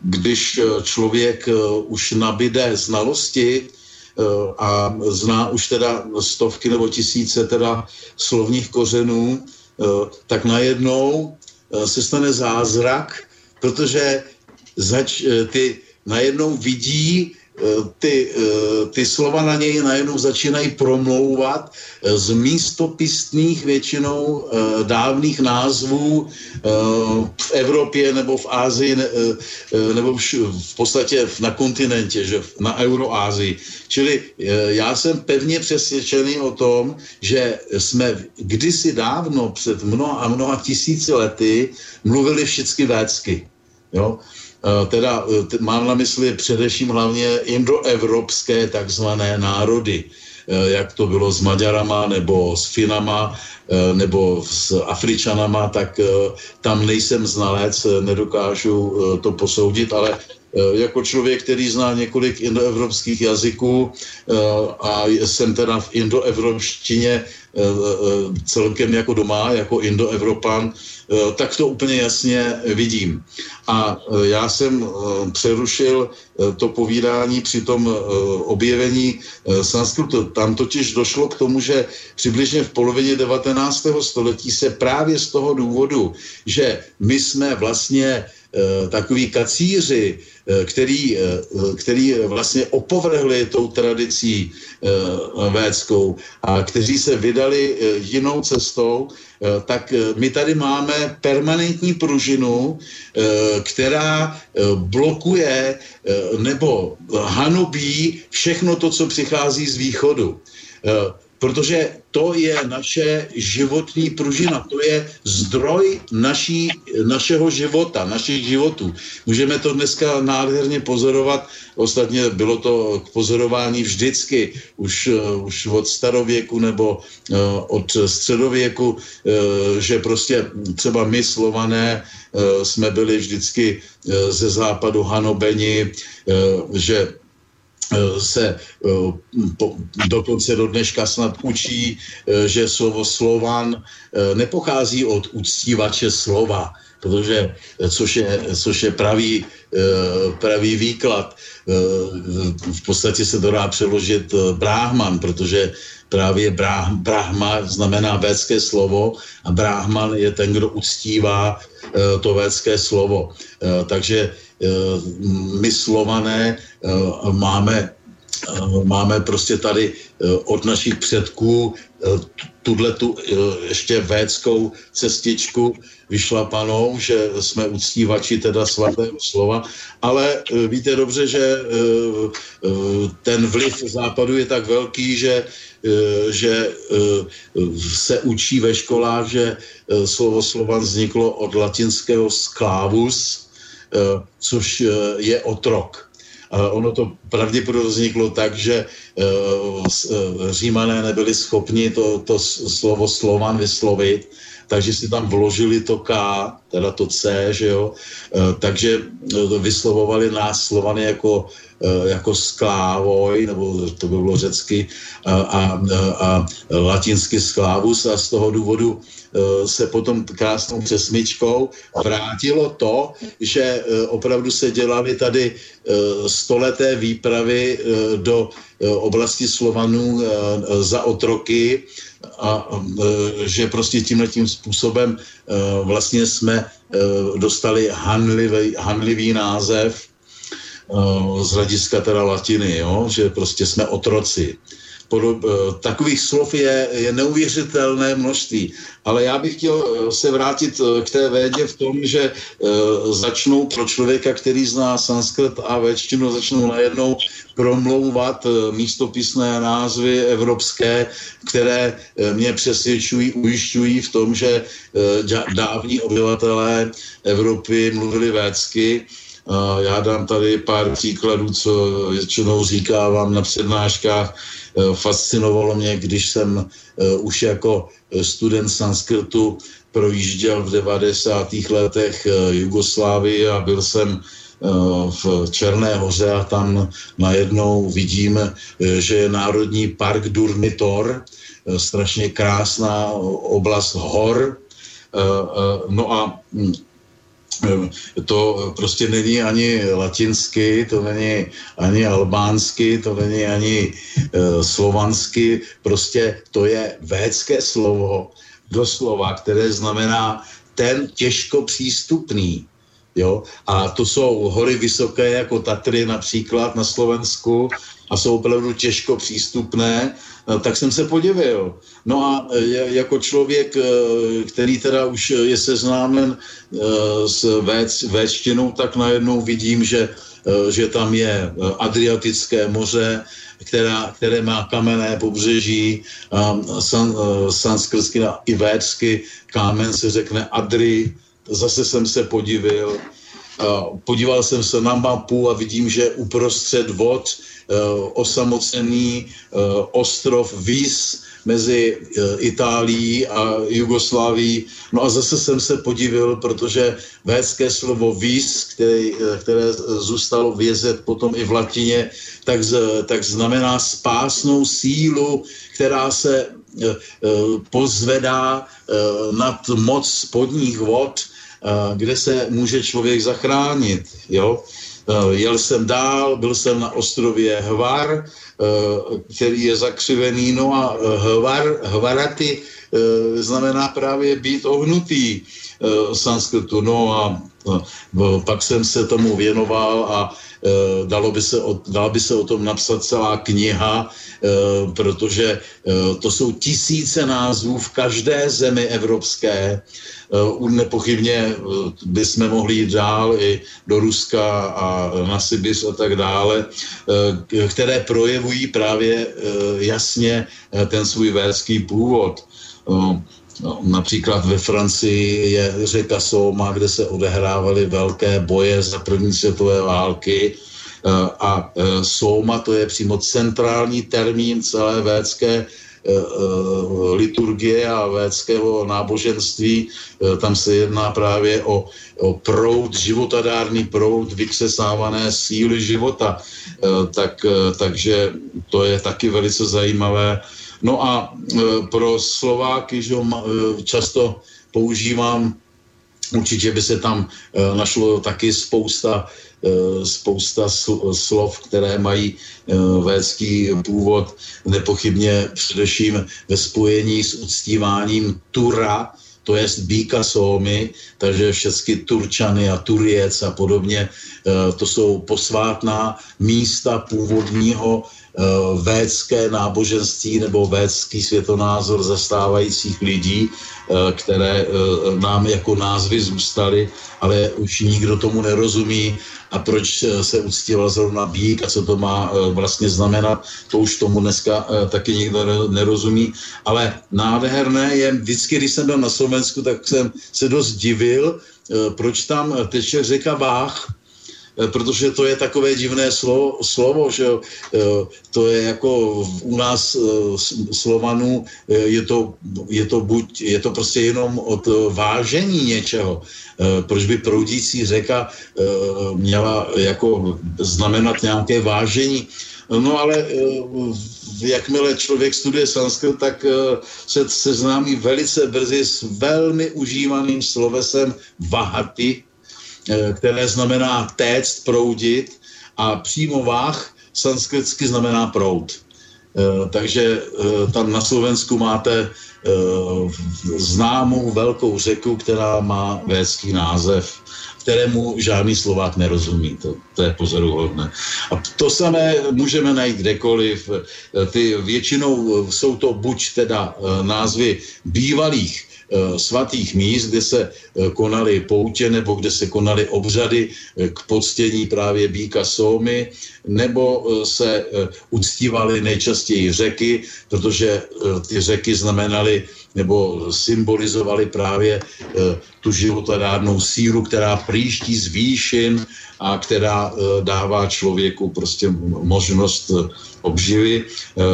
S2: když člověk už nabide znalosti, a zná už teda stovky nebo tisíce teda slovních kořenů, tak najednou se stane zázrak, protože zač, ty najednou vidí ty, eh, ty slova na něj najednou začínají promlouvat eh, z místopistných většinou dávných názvů v Evropě nebo v Ázii nebo v podstatě na kontinentě, že na Euroázii. Čili já jsem pevně přesvědčený o tom, že jsme kdysi dávno, před mnoha a mnoha tisíci lety, mluvili všichni védsky. Jo? Eh, teda eh, mám na mysli především hlavně indoevropské takzvané národy, eh, jak to bylo s Maďarama nebo s Finama nebo s Afričanama, tak tam nejsem znalec, nedokážu to posoudit, ale jako člověk, který zná několik indoevropských jazyků a jsem teda v indoevropštině celkem jako doma, jako indoevropan, tak to úplně jasně vidím. A eh, já jsem eh, přerušil to povídání při tom objevení sanskritu. Tam totiž došlo k tomu, že přibližně v polovině 19. století se právě z toho důvodu, že my jsme vlastně takový kacíři, který, který vlastně opovrhli tou tradicí védskou a kteří se vydali jinou cestou, Eh, tak eh, my tady máme permanentní pružinu, eh, která blokuje nebo hanobí všechno to, co přichází z východu. Protože to je naše životní pružina, to je zdroj naší, našeho života, našich životů. Můžeme to dneska nádherně pozorovat, ostatně bylo to k pozorování vždycky, už, uh, už od starověku nebo uh, od středověku, uh, že prostě třeba my slované uh, jsme byli vždycky ze západu hanobeni, že Eh, se eh, dokonce do dneška snad učí, eh, že slovo Slovan nepochází od uctívače slova, protože, což je, což je pravý, pravý výklad. V podstatě se to dá přeložit bráhman, protože právě bráh, brahma znamená védské slovo a bráhman je ten, kdo uctívá to védské slovo. Takže Eh, my slované eh, máme eh, máme prostě tady od našich předků tuhle tu ještě védskou cestičku. Vyšlapanou, že jsme uctívači teda svatého slova, ale víte dobře, že ten vliv západu je tak velký, že, že se učí ve školách, že slovo slovan vzniklo od latinského sklavus, Eh, což eh, je otrok. Ono to pravděpodobně vzniklo tak, že eh, římané nebyli schopni to, to slovo Slovan vyslovit, takže si tam vložili to K, teda to C, že jo, takže vyslovovali nás Slovany jako, jako sklávoj, nebo to by bylo řecky, a, a, a latinsky sklávus a z toho důvodu se potom krásnou přesmičkou vrátilo to, že opravdu se dělaly tady stoleté výpravy do oblasti Slovanů za otroky a že prostě tímhle tím způsobem vlastně jsme dostali hanlivý, hanlivý název z hlediska teda latiny, jo? že prostě jsme otroci podob, eh, takových slov je, je neuvěřitelné množství. Ale já bych chtěl eh, se vrátit eh, k té védě v tom, že začnou pro člověka, který zná sanskrt a véčtinu, začnou najednou promlouvat místopisné názvy evropské, které mě přesvědčují, ujišťují v tom, že dávní obyvatelé Evropy mluvili védsky. Já dám tady pár příkladů, co většinou říkávám na přednáškách fascinovalo mě, když jsem eh, už jako eh, student sanskrtu projížděl v 90. letech Jugoslávii a byl jsem v Černé hoře a tam najednou vidím, že je Národní park Durmitor, strašně krásná oblast hor. No a hm, to prostě není ani latinsky, to není ani albánsky, to není ani uh, slovansky, prostě to je védské slovo, doslova, které znamená ten těžko přístupný. Jo? A to jsou hory vysoké, jako Tatry například na Slovensku, a jsou opravdu těžko přístupné, tak jsem se podivil. No a eh, jako člověk, eh, který teda už je seznámen s véčtinou, tak najednou vidím, že, že tam je Adriatické moře, která, které má kamenné pobřeží, san, sanskrtsky i védsky, kámen se řekne Adri, zase jsem se podivil. Podíval jsem se na mapu a vidím, že uprostřed vod osamocený eh, ostrov Vís mezi eh, Itálií a Jugoslávií. No a zase jsem se podivil, protože védské slovo vis, které, které zůstalo vězet potom i v latině, tak, tak znamená spásnou sílu, která se pozvedá nad moc spodních vod, kde se může člověk zachránit. Jo? Eh, jel jsem dál, byl jsem na ostrově Hvar, eh, který je zakřivený, no a eh, Hvar, Hvaraty znamená právě být ohnutý sanskrtu. No a pak jsem se tomu věnoval a dalo by se o, dala by se o tom napsat celá kniha, protože to jsou tisíce názvů v každé zemi evropské, nepochybně bychom mohli jít dál i do Ruska a na Sibiř a tak dále, které projevují právě jasně ten svůj védský původ. No, například ve Francii je řeka Soma, kde se odehrávaly velké boje za první světové války eh, a eh, Soma to je přímo centrální termín celé védské eh, liturgie a védského náboženství. Tam se jedná právě o, o proud, životadárný proud, vyksesávané síly života. Tak, takže to je taky velice zajímavé No a e, pro Slováky, že e, často používám, určitě by se tam e, našlo taky spousta, spousta slov, které mají védský původ, nepochybně především ve spojení s uctíváním Tura, to je býka Sómy, takže všechny Turčany a Turiec a podobně, to jsou posvátná místa původního védské náboženství nebo védský světonázor zastávajících lidí, eh, které eh, nám jako názvy zůstaly, ale už nikdo tomu nerozumí a proč se uctíval zrovna bík a co to má vlastně znamenat, to už tomu dneska taky nikdo nerozumí. Ale nádherné je, vždycky, když jsem byl na Slovensku, tak jsem se dost divil, proč tam teče řeka Bách, Eh, protože to je takové divné slovo, slovo že eh, to je jako u nás eh, Slovanů, je to, je to buď, je to prostě jenom od vážení něčeho. Proč by proudící řeka měla jako znamenat nějaké vážení? No ale jakmile člověk studuje sanskrt, tak se seznámí velice brzy s velmi užívaným slovesem vahati, Eh, které znamená téct, proudit a přímo váh sanskritsky znamená proud. Eh, takže eh, tam na Slovensku máte známou velkou řeku, která má védský název, kterému žádný Slovák nerozumí. To, to je pozoruhodné. A to samé můžeme najít kdekoliv. Ty většinou jsou to buď teda názvy bývalých Eh, svatých míst, kde se eh, konaly poutě nebo kde se konaly obřady eh, k poctění právě býka Sómy, nebo se uctívaly nejčastěji řeky, protože ty řeky znamenaly nebo symbolizovali právě tu životadárnou sílu, která příští z výšin a která dává člověku prostě možnost obživy.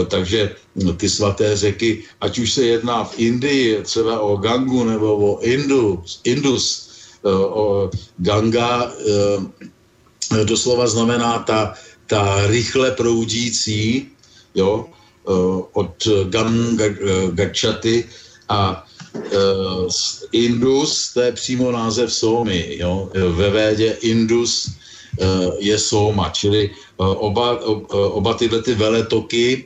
S2: Takže ty svaté řeky, ať už se jedná v Indii třeba o Gangu nebo o Indus, Indus eh, o Ganga eh, doslova znamená ta, ta rychle proudící, jo, eh, od Ganga Gachaty a Indus, to je přímo název Somy, jo, ve védě Indus je Soma, čili oba, oba tyhle ty veletoky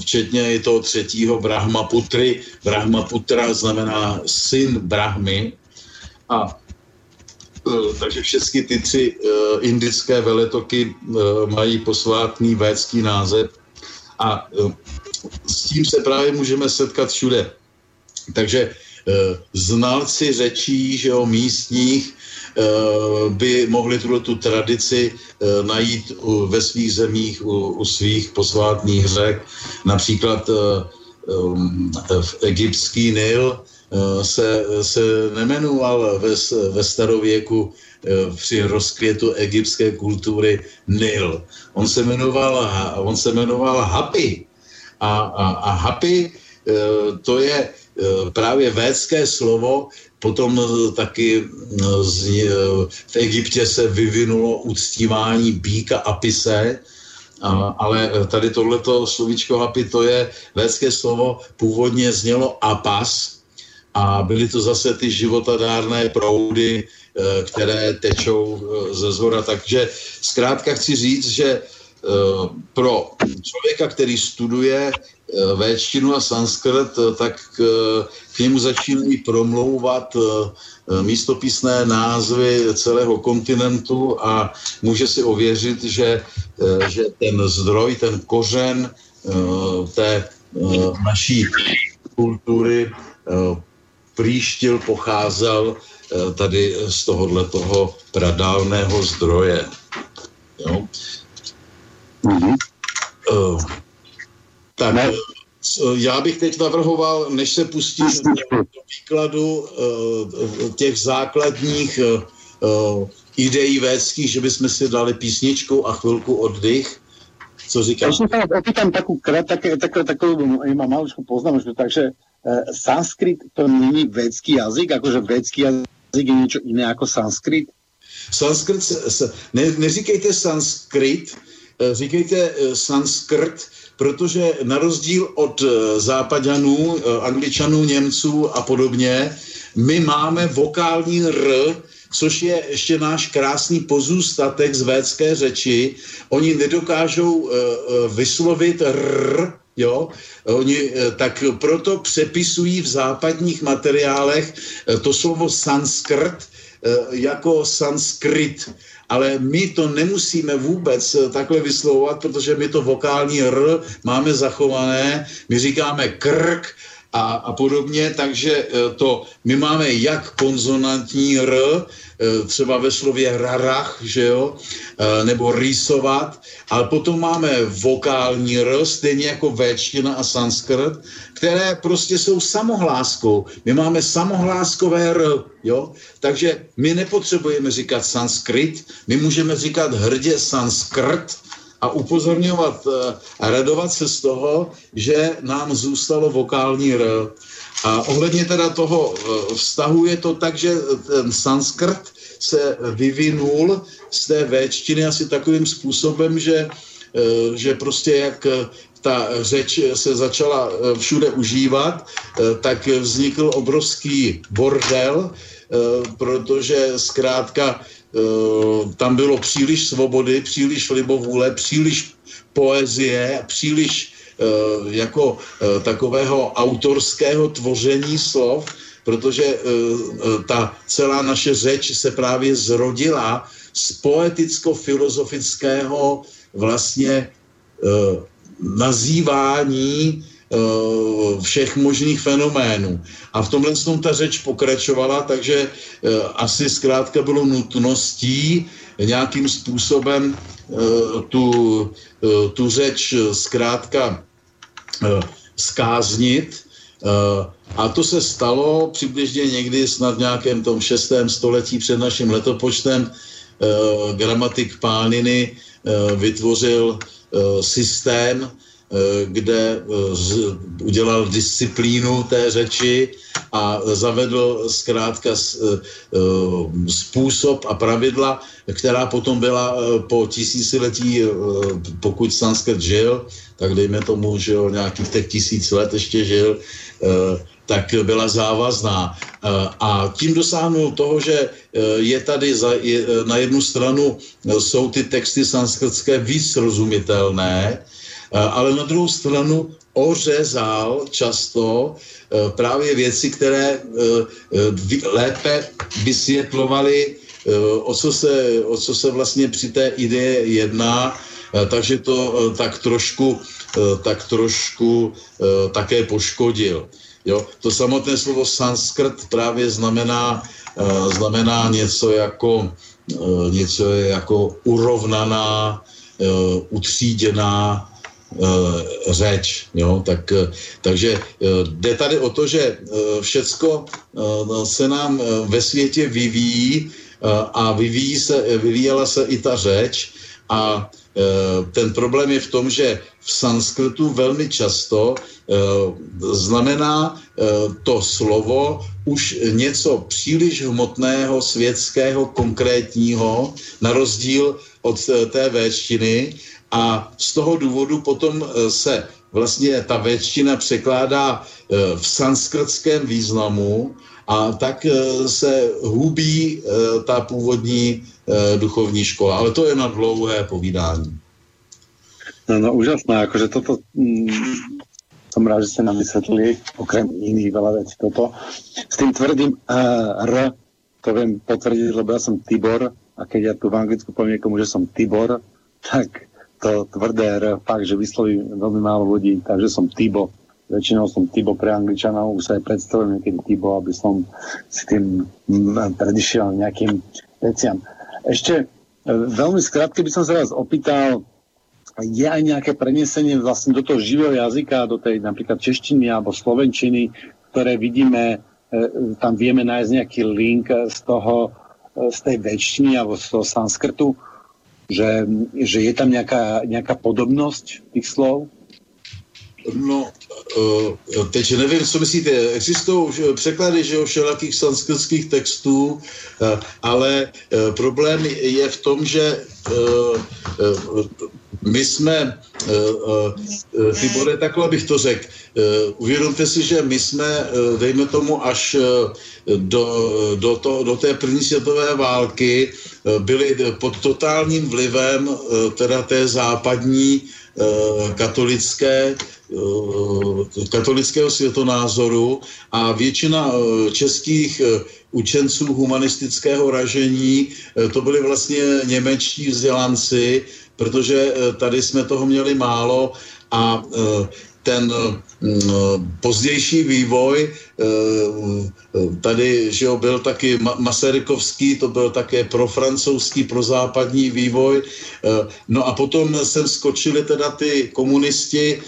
S2: včetně i toho třetího Brahmaputry. Brahmaputra znamená syn Brahmy a takže všechny ty tři uh, indické veletoky uh, mají posvátný védský název a uh, s tím se právě můžeme setkat všude. Takže znalci řečí, že o místních Eh, by mohli tuto tu tradici eh, najít ve svých zemích u, u svých posvátných řek. Například eh, v egyptský Nil se, se nemenoval ve, ve starověku při rozkvětu egyptské kultury Nil. On se jmenoval, on se jmenoval Hapi. A, a, a Hapi to je právě védské slovo, Potom eh, taky eh, eh, v Egyptě se vyvinulo uctívání býka Apise, ale tady tohleto slovíčko hapi, to je védské slovo, původně znělo apas a byly to zase ty životadárné proudy, které tečou ze zhora. Takže zkrátka chci říct, že pro člověka, který studuje véčtinu a sanskrt, tak k němu začínají promlouvat místopisné názvy celého kontinentu a může si ověřit, že, že ten zdroj, ten kořen té naší kultury Příštil pocházel eh, tady z tohohle toho pradávného zdroje. Jo? Mm-hmm. Uh, tak ne. já bych teď navrhoval, než se pustíš do výkladu uh, těch základních uh, ideí védských, že bychom si dali písničku a chvilku oddych. Co říkáš?
S1: Já se opýtam takú, také, také, takovou, mám poznámočku, takže Eh, sanskrit to není védský jazyk, jakože védský jazyk je něco jiné jako sanskrit?
S2: Sanskrit, ne, neříkejte sanskrit, eh, říkejte eh, sanskrt, protože na rozdíl od západanů, angličanů, Němců a podobně, my máme vokální R, což je ještě náš krásný pozůstatek z védské řeči. Oni nedokážou vyslovit R, Jo? Oni eh, tak proto přepisují v západních materiálech eh, to slovo sanskrt eh, jako sanskrit. Ale my to nemusíme vůbec takhle vyslovovat, protože my to vokální R máme zachované. My říkáme krk, a, a podobně, takže to my máme jak konzonantní R, třeba ve slově rarach, že jo, nebo rýsovat, ale potom máme vokální R, stejně jako véčtina a sanskrt, které prostě jsou samohláskou. My máme samohláskové R, jo? Takže my nepotřebujeme říkat sanskrit, my můžeme říkat hrdě sanskrt, a upozorňovat eh, a radovat se z toho, že nám zůstalo vokální R. A ohledně teda toho eh, vztahu je to tak, že ten sanskrt se vyvinul z té véčtiny asi takovým způsobem, že, eh, že prostě jak ta řeč se začala všude užívat, tak vznikl obrovský bordel, protože zkrátka tam bylo příliš svobody, příliš libovůle, příliš poezie, příliš jako takového autorského tvoření slov, protože ta celá naše řeč se právě zrodila z poeticko-filozofického vlastně nazývání všech možných fenoménů. A v tomhle tom ta řeč pokračovala, takže uh, asi zkrátka bylo nutností nějakým způsobem uh, tu, tu řeč zkrátka zkáznit, uh, a to se stalo přibližně někdy snad v nějakém tom šestém století před naším letopočtem. Gramatik Pániny vytvořil systém, kde z, udělal disciplínu té řeči a zavedl zkrátka s, e, způsob a pravidla, která potom byla po tisíciletí, pokud sanskrt žil, tak dejme tomu, že nějakých těch tisíc let ještě žil, tak byla závazná. Eh, a tím dosáhnul toho, že eh, je tady za, je, eh, na jednu stranu jsou ty texty sanskrtské víc srozumitelné, ale na druhou stranu ořezal často právě věci, které lépe vysvětlovaly, o co se, o co se vlastně při té ideje jedná, takže to tak trošku, tak trošku také poškodil. Jo? To samotné slovo sanskrt právě znamená, znamená něco jako, něco jako urovnaná, utříděná řeč. Jo? Tak, uh, takže uh, jde tady o to, že všecko uh, se nám ve světě vyvíjí a vyvíjí se, vyvíjela se i ta řeč a ten problém je v tom, že v sanskrtu velmi často Eh, znamená eh, to slovo už něco příliš hmotného, světského, konkrétního, na rozdíl od eh, té véčtiny a z toho důvodu potom se vlastně ta véčtina překládá v sanskrtském významu a tak se hubí ta původní duchovní škola. Ale to je na dlouhé povídání.
S1: No, no úžasné, akože toto mm, som rád, že ste nám vysvetlili, okrem iných veľa vecí toto. S tým tvrdým uh, R, to viem potvrdiť, lebo ja som Tibor a keď ja tu v Anglicku poviem niekomu, že som Tibor, tak to tvrdé R fakt, že vysloví veľmi málo ľudí, takže som Tibo. Väčšinou som Tibo pre Angličanov, už sa aj predstavujem niekedy Tibo, aby som si tým mm, predišiel nejakým veciam. Ešte e, veľmi skrátke by som sa vás opýtal, je aj nejaké prenesenie vlastne do toho živého jazyka, do tej napríklad češtiny alebo slovenčiny, ktoré vidíme, e, tam vieme nájsť nejaký link z toho, e, z tej väčšiny alebo z toho sanskrtu, že, že je tam nejaká, nejaká podobnosť tých slov?
S2: No, eh, teď nevím, co myslíte. Existují překlady že všelakých sanskritských textů, eh, ale eh, problém je v tom, že my jsme, Tibore, takhle bych to řekl, uvědomte si, že my jsme, dejme tomu, až do, do, to, do té první světové války byli pod totálním vlivem teda té západní katolické Eh, katolického světonázoru a většina eh, českých eh, učenců humanistického ražení to byli vlastně němečtí vzdělanci, protože tady jsme toho měli málo a ten mm, pozdější vývoj tady, že jo, byl taky Masarykovský, to byl také pro francouzský, pro západní vývoj. No a potom sem skočili teda ty komunisti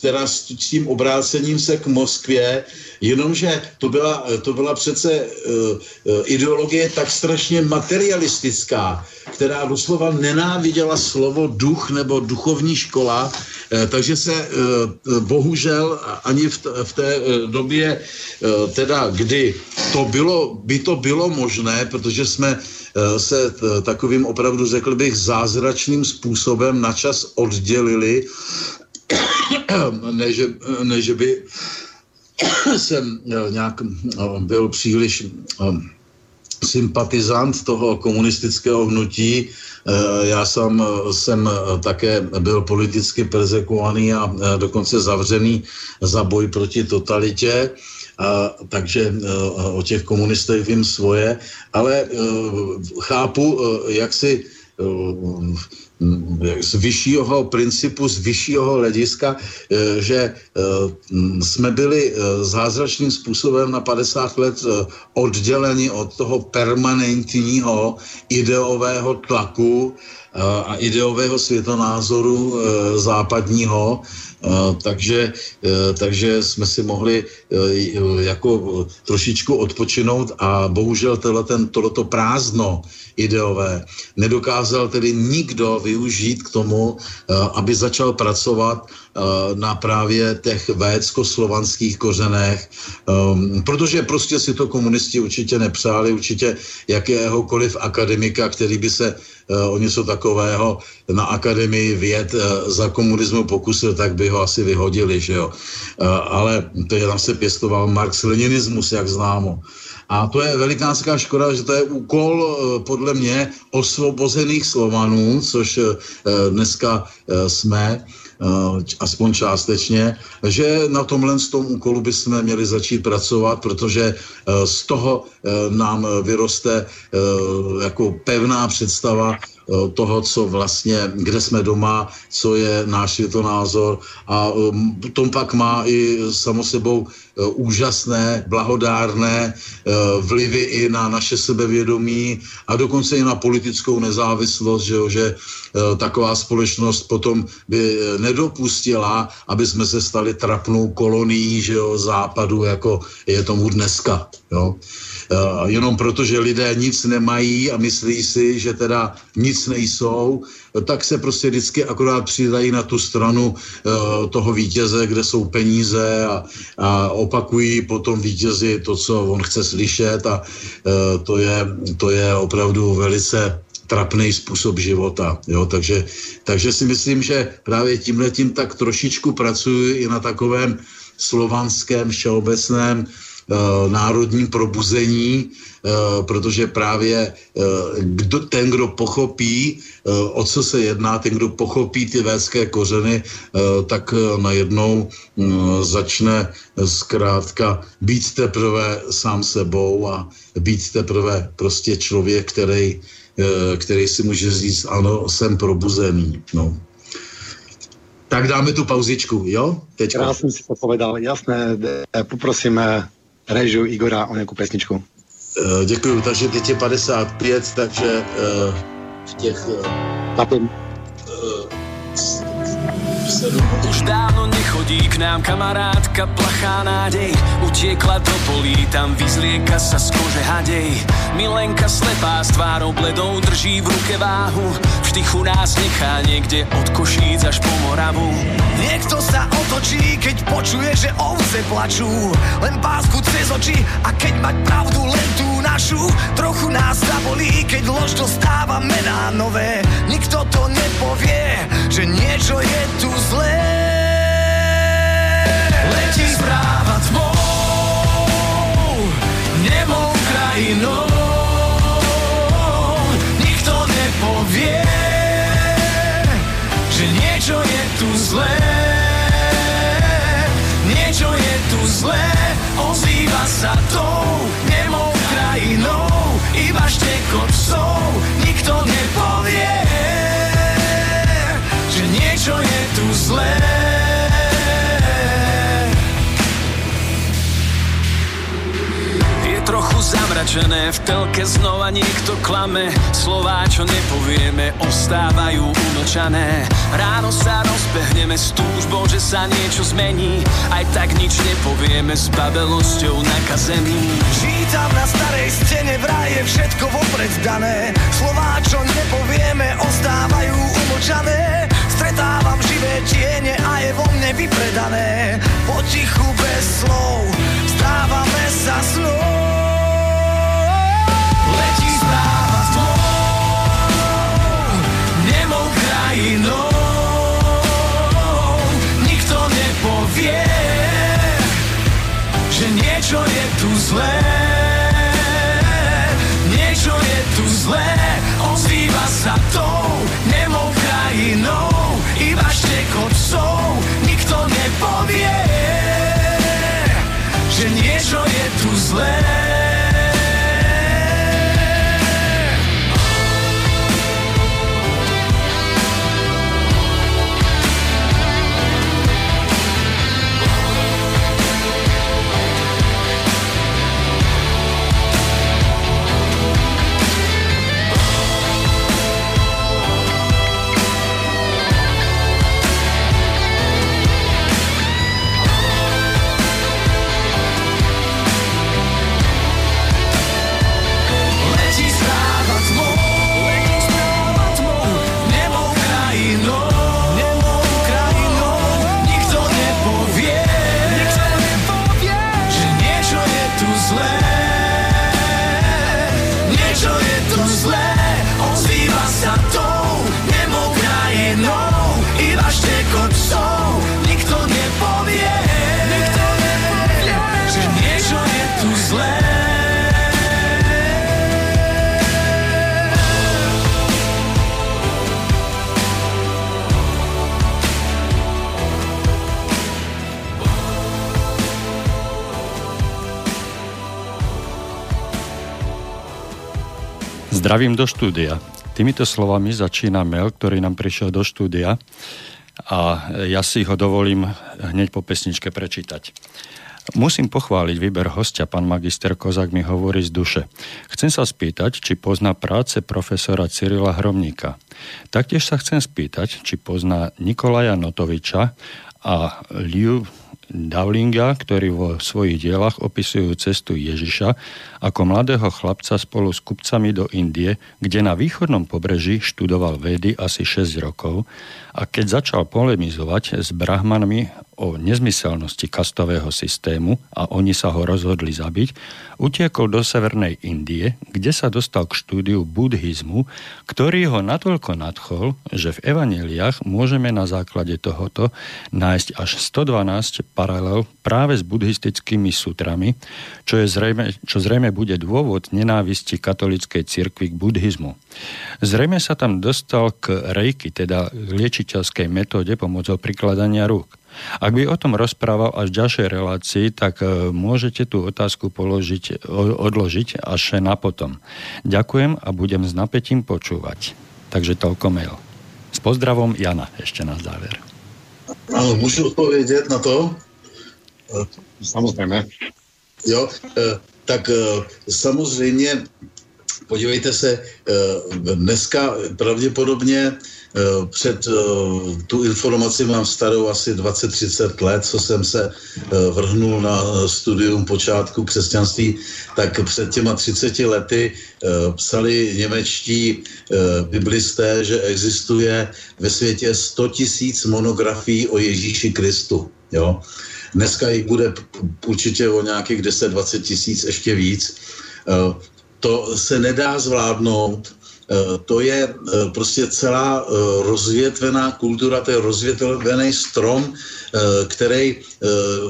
S2: teda s tím obrácením se k Moskvě, jenomže to byla, to byla přece ideologie tak strašně materialistická, která doslova nenáviděla slovo duch nebo duchovní škola, takže se bohužel ani v, té době teda kdy to bylo, by to bylo možné, protože jsme eh, se takovým opravdu, řekl bych, zázračným způsobem na čas oddělili, ne, že, ne, že by [COUGHS] jsem eh, nějak eh, byl příliš sympatizant toho komunistického hnutí. Já sám jsem také byl politicky persekuovaný a dokonce zavřený za boj proti totalitě. A, takže o těch komunistech vím svoje, ale chápu, jak si z vyššího principu, z vyššího hlediska, že jsme byli zázračným způsobem na 50 let odděleni od toho permanentního ideového tlaku a ideového světonázoru západního, takže, e, takže jsme si mohli e, jako trošičku odpočinout a bohužel ten, tohleto prázdno ideové nedokázal tedy nikdo využít k tomu, e, aby začal pracovat na právě těch védsko-slovanských kořenech, protože prostě si to komunisti určitě nepřáli, určitě jakéhokoliv akademika, který by se o něco takového na Akademii věd za komunismu pokusil, tak by ho asi vyhodili, že jo. Eh, ale to je tam se pěstoval Marx-Leninismus, jak známo. A to je velikánská škoda, že to je úkol eh, podle mě osvobozených Slovanů, což eh, dneska jsme, aspoň částečně, že na tomhle z tom úkolu bychom měli začít pracovat, protože z toho nám vyroste jako pevná představa Eh, toho, co vlastně, kde jsme doma, co je náš světonázor. A potom pak má i samo sebou eh, úžasné, blahodárné eh, vlivy i na naše sebevědomí a dokonce i na politickou nezávislost, že, jo, že taková společnost potom by nedopustila, aby jsme se stali trapnou kolonií že jo, západu, jako je tomu dneska. Jo. Eh, jenom proto, že lidé nic nemají a myslí si, že teda nic nejsou, tak se prostě vždycky akorát přidají na tu stranu uh, toho vítěze, kde jsou peníze a, a opakují potom vítězi to, co on chce slyšet a uh, to, je, to je opravdu velice trapný způsob života. Jo? Takže, takže si myslím, že právě tímhle tím tak trošičku pracuji i na takovém slovanském všeobecném Eh, národním probuzení, protože právě kdo, ten, kdo pochopí, o co se jedná, ten, kdo pochopí ty védské kořeny, tak najednou začne zkrátka být teprve sám sebou a být teprve prostě člověk, který, který si může říct, ano, jsem probuzený. No. Tak dáme tu pauzičku, jo?
S1: Teďka. Krásně si to povedal, jasné. Poprosím režu Igora o nějakou pesničku.
S2: Uh, děkuju, takže teď je 55, takže uh, v těch... Uh,
S5: Už dávno nechodí k nám kamarátka plachá nádej. Utiekla do polí, tam vyzlieka sa z kože hadej. Milenka slepá s tvárou bledou drží v ruke váhu. V štychu nás nechá niekde od Košíc až po Moravu. Niekto sa otočí, keď počuje, že ovce plačú. Len pásku cez oči a keď mať pravdu len tú našu. Trochu nás zabolí, keď lož dostáva mená nové. Nikto to nepovie, že niečo je tu tmou Nemou krajinou Iba štekot psov Nikto nepovie trochu zamračené, v telke znova niekto klame. Slová, čo nepovieme, ostávajú umlčané. Ráno sa rozbehneme s túžbou, že sa niečo zmení. Aj tak nič nepovieme s babelosťou nakazený. Čítam na starej stene, vraj je všetko vopred dané. Slová, čo nepovieme, ostávajú umlčané Stretávam živé tiene a je vo mne vypredané. Potichu bez slov
S3: Zdravím do štúdia. Týmito slovami začína mail, ktorý nám prišiel do štúdia a ja si ho dovolím hneď po pesničke prečítať. Musím pochváliť výber hostia, pán magister Kozák mi hovorí z duše. Chcem sa spýtať, či pozná práce profesora Cyrila Hromníka. Taktiež sa chcem spýtať, či pozná Nikolaja Notoviča a Liu Dowlinga, ktorí vo svojich dielach opisujú cestu Ježiša ako mladého chlapca spolu s kupcami do Indie, kde na východnom pobreží študoval vedy asi 6 rokov a keď začal polemizovať s brahmanmi o nezmyselnosti kastového systému a oni sa ho rozhodli zabiť, utiekol do Severnej Indie, kde sa dostal k štúdiu buddhizmu, ktorý ho natoľko nadchol, že v evaneliách môžeme na základe tohoto nájsť až 112 paralel práve s buddhistickými sutrami, čo, je zrejme, čo zrejme bude dôvod nenávisti katolickej cirkvi k buddhizmu. Zrejme sa tam dostal k rejky, teda liečiteľskej metóde pomocou prikladania rúk. Ak by o tom rozprával až v ďalšej relácii, tak e, môžete tú otázku položiť, odložiť až na potom. Ďakujem a budem s napätím počúvať. Takže toľko mail. S pozdravom Jana ešte na záver.
S2: Áno, môžu odpovedať na to?
S6: Samozrejme.
S2: Jo, e, tak e, samozřejmě podívejte se, dneska pravděpodobně Eh, před eh, tu informaci mám starou asi 20-30 let, co jsem se eh, vrhnul na studium počátku křesťanství, tak před těma 30 lety psali němečtí biblisté, že existuje ve světě 100 tisíc monografií o Ježíši Kristu. Jo? Dneska jich bude určitě o nějakých 10-20 tisíc ještě víc. To se nedá zvládnout Eh, to je eh, prostě celá eh, rozvětvená kultura, to je rozvětvený strom, který,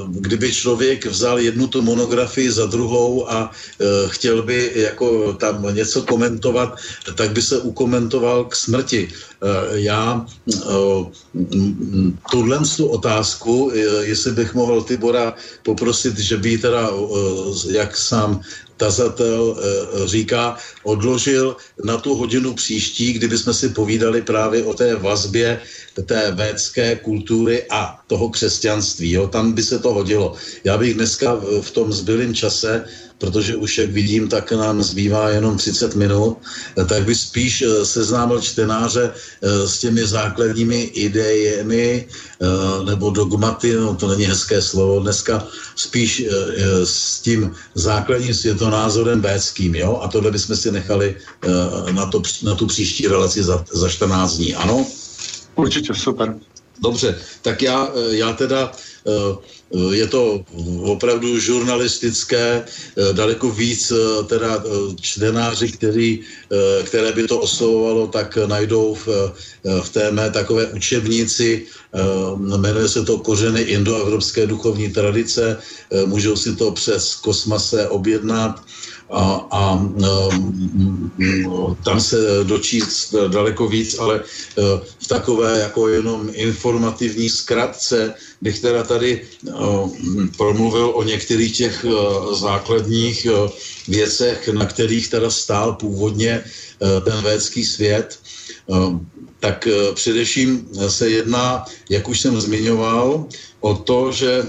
S2: kdyby člověk vzal jednu tu monografii za druhou a chtěl by jako tam něco komentovat, tak by se ukomentoval k smrti. Já tuhle tu otázku, jestli bych mohl Tibora poprosit, že by teda, jak sám tazatel eh, říká, odložil na tu hodinu příští, kdyby jsme si povídali právě o té vazbě té védské kultury a toho křesťanství. Jo? Tam by se to hodilo. Já bych dneska v tom zbylém čase protože už, jak vidím, tak nám zbývá jenom 30 minut, tak by spíš eh, seznámil čtenáře eh, s těmi základními idejemi eh, nebo dogmaty, no to není hezké slovo dneska, spíš s tím základním světonázorem védským, jo? A tohle bychom si nechali na, to, na tu příští relaci za, za 14 dní, ano?
S6: Určitě, super.
S2: Dobře, tak já, já teda Eh, je to opravdu žurnalistické, eh, daleko víc eh, teda čtenáři, který, které by to oslovovalo, tak najdou v, v té mé takové učebnici, jmenuje se to Kořeny indoevropské duchovní tradice, můžou si to přes Kosmase objednat a, a um, tam se dočíst daleko víc, ale uh, v takové jako jenom informativní zkratce bych teda tady uh, promluvil o některých těch uh, základních věcech, na kterých teda stál původně ten védský svět. Tak především se jedná, jak už jsem zmiňoval, o to, že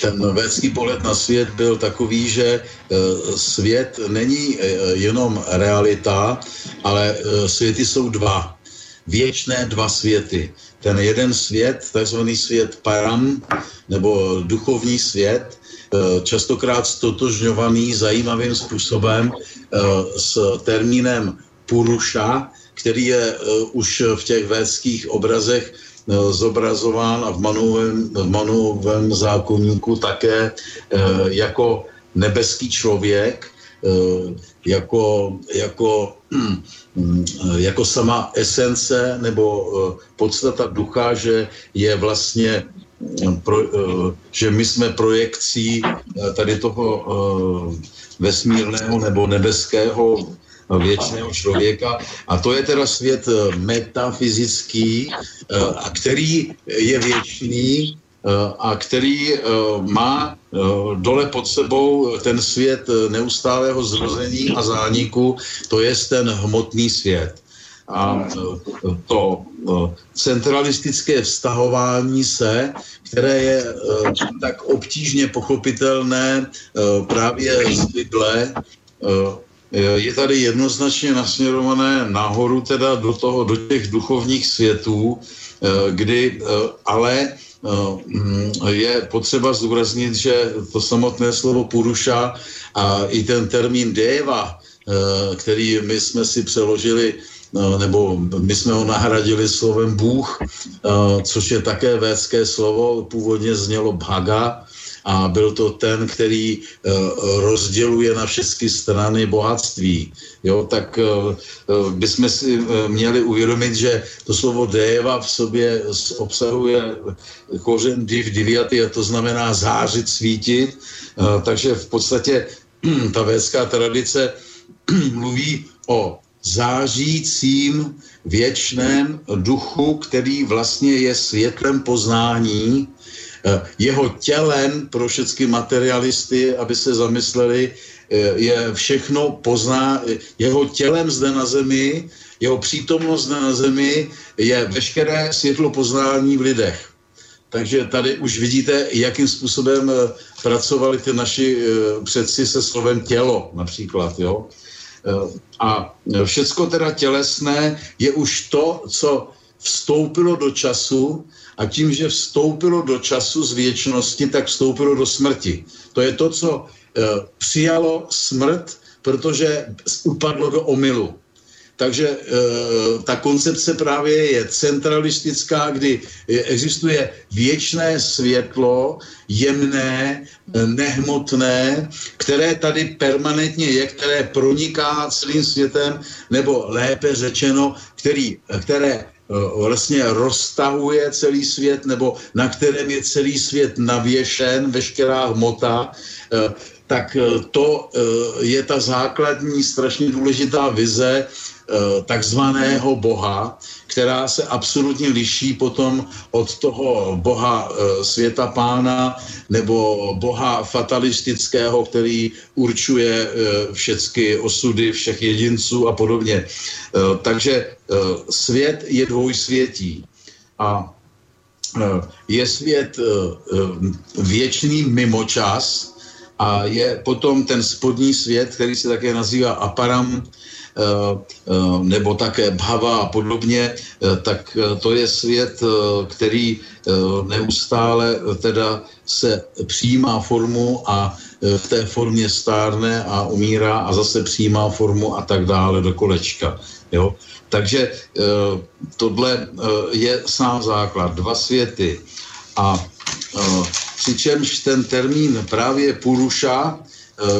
S2: ten védský pohled na svět byl takový, že eh, svět není jenom realita, ale světy jsou dva. Věčné dva světy. Ten jeden svět, takzvaný svět param, nebo duchovní svět, častokrát stotožňovaný zajímavým způsobem s termínem puruša, který je už v těch védských obrazech Eh, zobrazován a v Manovém, v Manovém zákonníku také eh, jako nebeský člověk, eh, jako, jako, jako sama esence nebo podstata ducha, že je vlastně pro, že my jsme projekcí tady toho vesmírného nebo nebeského věčného člověka. A to je teda svět eh, metafyzický, eh, a který je věčný eh, a který má dole pod sebou ten svět neustálého zrození a zániku, to je ten hmotný svět. A to centralistické vztahování se, které je tak obtížně pochopitelné právě z bydle, je tady jednoznačně nasměrované nahoru, teda do, toho, do těch duchovních světů, eh, kdy eh, ale eh, je potřeba zdůraznit, že to samotné slovo Puruša a i ten termín Deva, který my jsme si přeložili nebo my jsme ho nahradili slovem Bůh, což je také védské slovo, původně znělo Bhaga, a byl to ten, který rozděluje na všechny strany bohatství. Jo, tak bychom si měli uvědomit, že to slovo Deva v sobě obsahuje kořen div diviaty, a to znamená zářit, svítit, takže v podstatě [CLEARS THROAT] ta védská tradice [CLEARS THROAT] mluví o zářícím věčném duchu, který vlastně je světlem poznání, eh, jeho tělem pro všechny materialisty, aby se zamysleli, eh, je všechno pozná, jeho tělem zde na zemi, jeho přítomnost zde na zemi je veškeré světlo poznání v lidech. Takže tady už vidíte, jakým způsobem eh, pracovali ty naši předci se slovem tělo například. Jo? A všecko teda tělesné je už to, co vstoupilo do času a tím, že vstoupilo do času z věčnosti, tak vstoupilo do smrti. To je to, co eh, přijalo smrt, protože upadlo do omylu. Takže e, ta koncepce právě je centralistická, kdy existuje věčné světlo, jemné, nehmotné, které tady permanentně je, které proniká celým světem, nebo lépe řečeno, který, které vlastně roztahuje celý svět, nebo na kterém je celý svět navěšen, veškerá hmota, tak to je ta základní, strašně důležitá vize Eh, takzvaného boha, která se absolutně liší potom od toho boha eh, světa pána nebo boha fatalistického, který určuje eh, všechny osudy všech jedinců a podobně. Takže svět je dvojsvětí. A je svět věčný mimočas a je potom ten spodní svět, který se také nazývá aparam, nebo také Bhava a podobně, eh, tak to je svět, který neustále teda se přijímá formu a v té formě stárne a umírá a zase přijímá formu a tak dále do kolečka. Jo? Takže tohle je sám základ, dva světy. A přičemž ten termín právě Puruša Eh,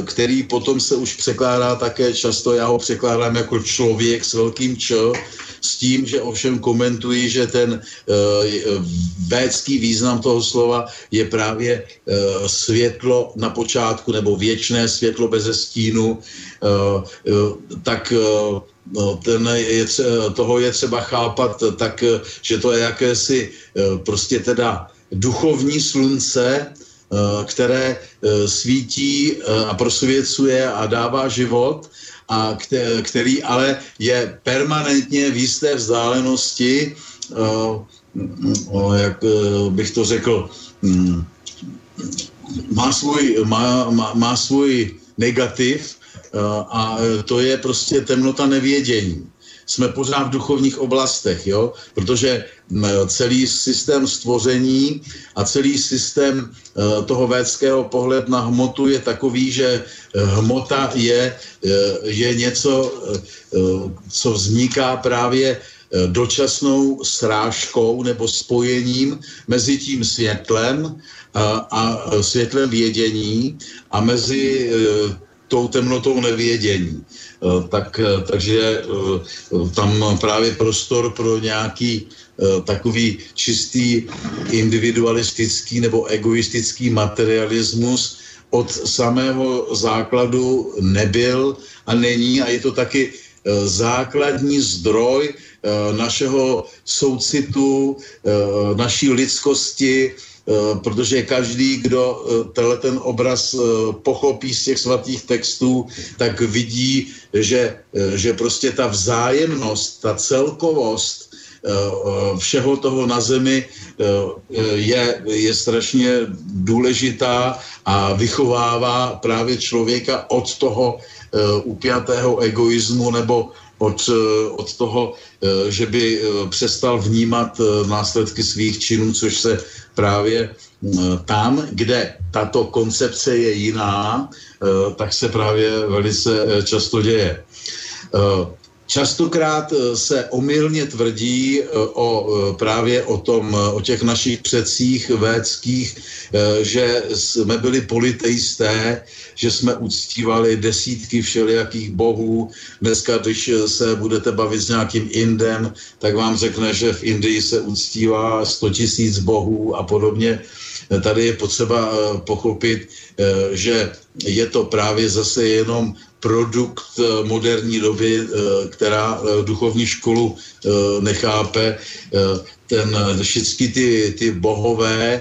S2: který potom se už překládá také často, já ho překládám jako člověk s velkým č, s tím, že ovšem komentuji, že ten uh, védský význam toho slova je právě světlo na počátku nebo věčné světlo bez stínu, tak No, ten je, toho je třeba chápat tak, že to je jakési prostě teda duchovní slunce, Eh, které eh, svítí eh, a prosvěcuje a dává život, a který ale je permanentně v jisté vzdálenosti, jak bych to řekl, hm, má svůj, má, má, má svůj negativ a to je prostě temnota nevědění jsme pořád v duchovních oblastech, jo? protože celý systém stvoření a celý systém e, toho védského pohled na hmotu je takový, že e, hmota je, e, je něco, co vzniká právě dočasnou srážkou nebo spojením mezi tím světlem a, a světlem vědění a mezi tou temnotou nevědění. Eh, tak, eh, takže eh, tam právě prostor pro nějaký takový čistý individualistický nebo egoistický materialismus od samého základu nebyl a není a je to taky základní zdroj našeho soucitu, naší lidskosti, protože každý, kdo eh, tenhle ten obraz eh, pochopí z těch svatých textů, tak vidí, že, že prostě ta vzájemnost, ta celkovost všeho toho na zemi je, je strašně důležitá a vychovává právě člověka od toho upjatého egoismu nebo od, od toho, že by přestal vnímat následky svých činů, což se právě mm, tam, kde tato koncepce je jiná, eh, tak se právě velice eh, často děje. Častokrát eh, se omylně tvrdí eh, o, eh, právě o, tom, o těch našich předcích védských, že jsme byli politeisté, že jsme uctívali desítky všelijakých bohů. Dneska, když se budete bavit s nějakým Indem, tak vám řekne, že v Indii se uctívá 100 tisíc bohů a podobně. Tady je potřeba pochopit, že je to právě zase jenom produkt eh, moderní doby, eh, která eh, duchovní školu nechápe. Ten, všechny ty, ty bohové,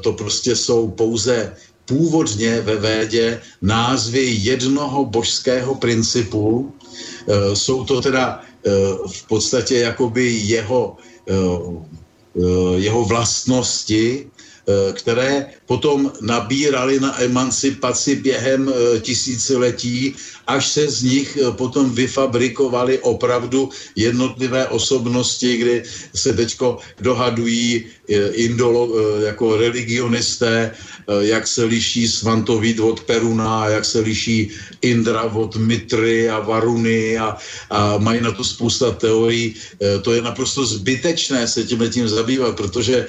S2: to prostě jsou pouze původně ve védě názvy jednoho božského principu. Jsou to teda v podstatě jakoby jeho, jeho vlastnosti, které potom nabírali na emancipaci během eh, tisíciletí, až se z nich eh, potom vyfabrikovali opravdu jednotlivé osobnosti, kdy se teďko dohadují indolo, jako religionisté, jak se liší Svantovít od Peruna, jak se liší Indra od Mitry a Varuny a, a mají na to spousta teorií. To je naprosto zbytečné se tím tím zabývat, protože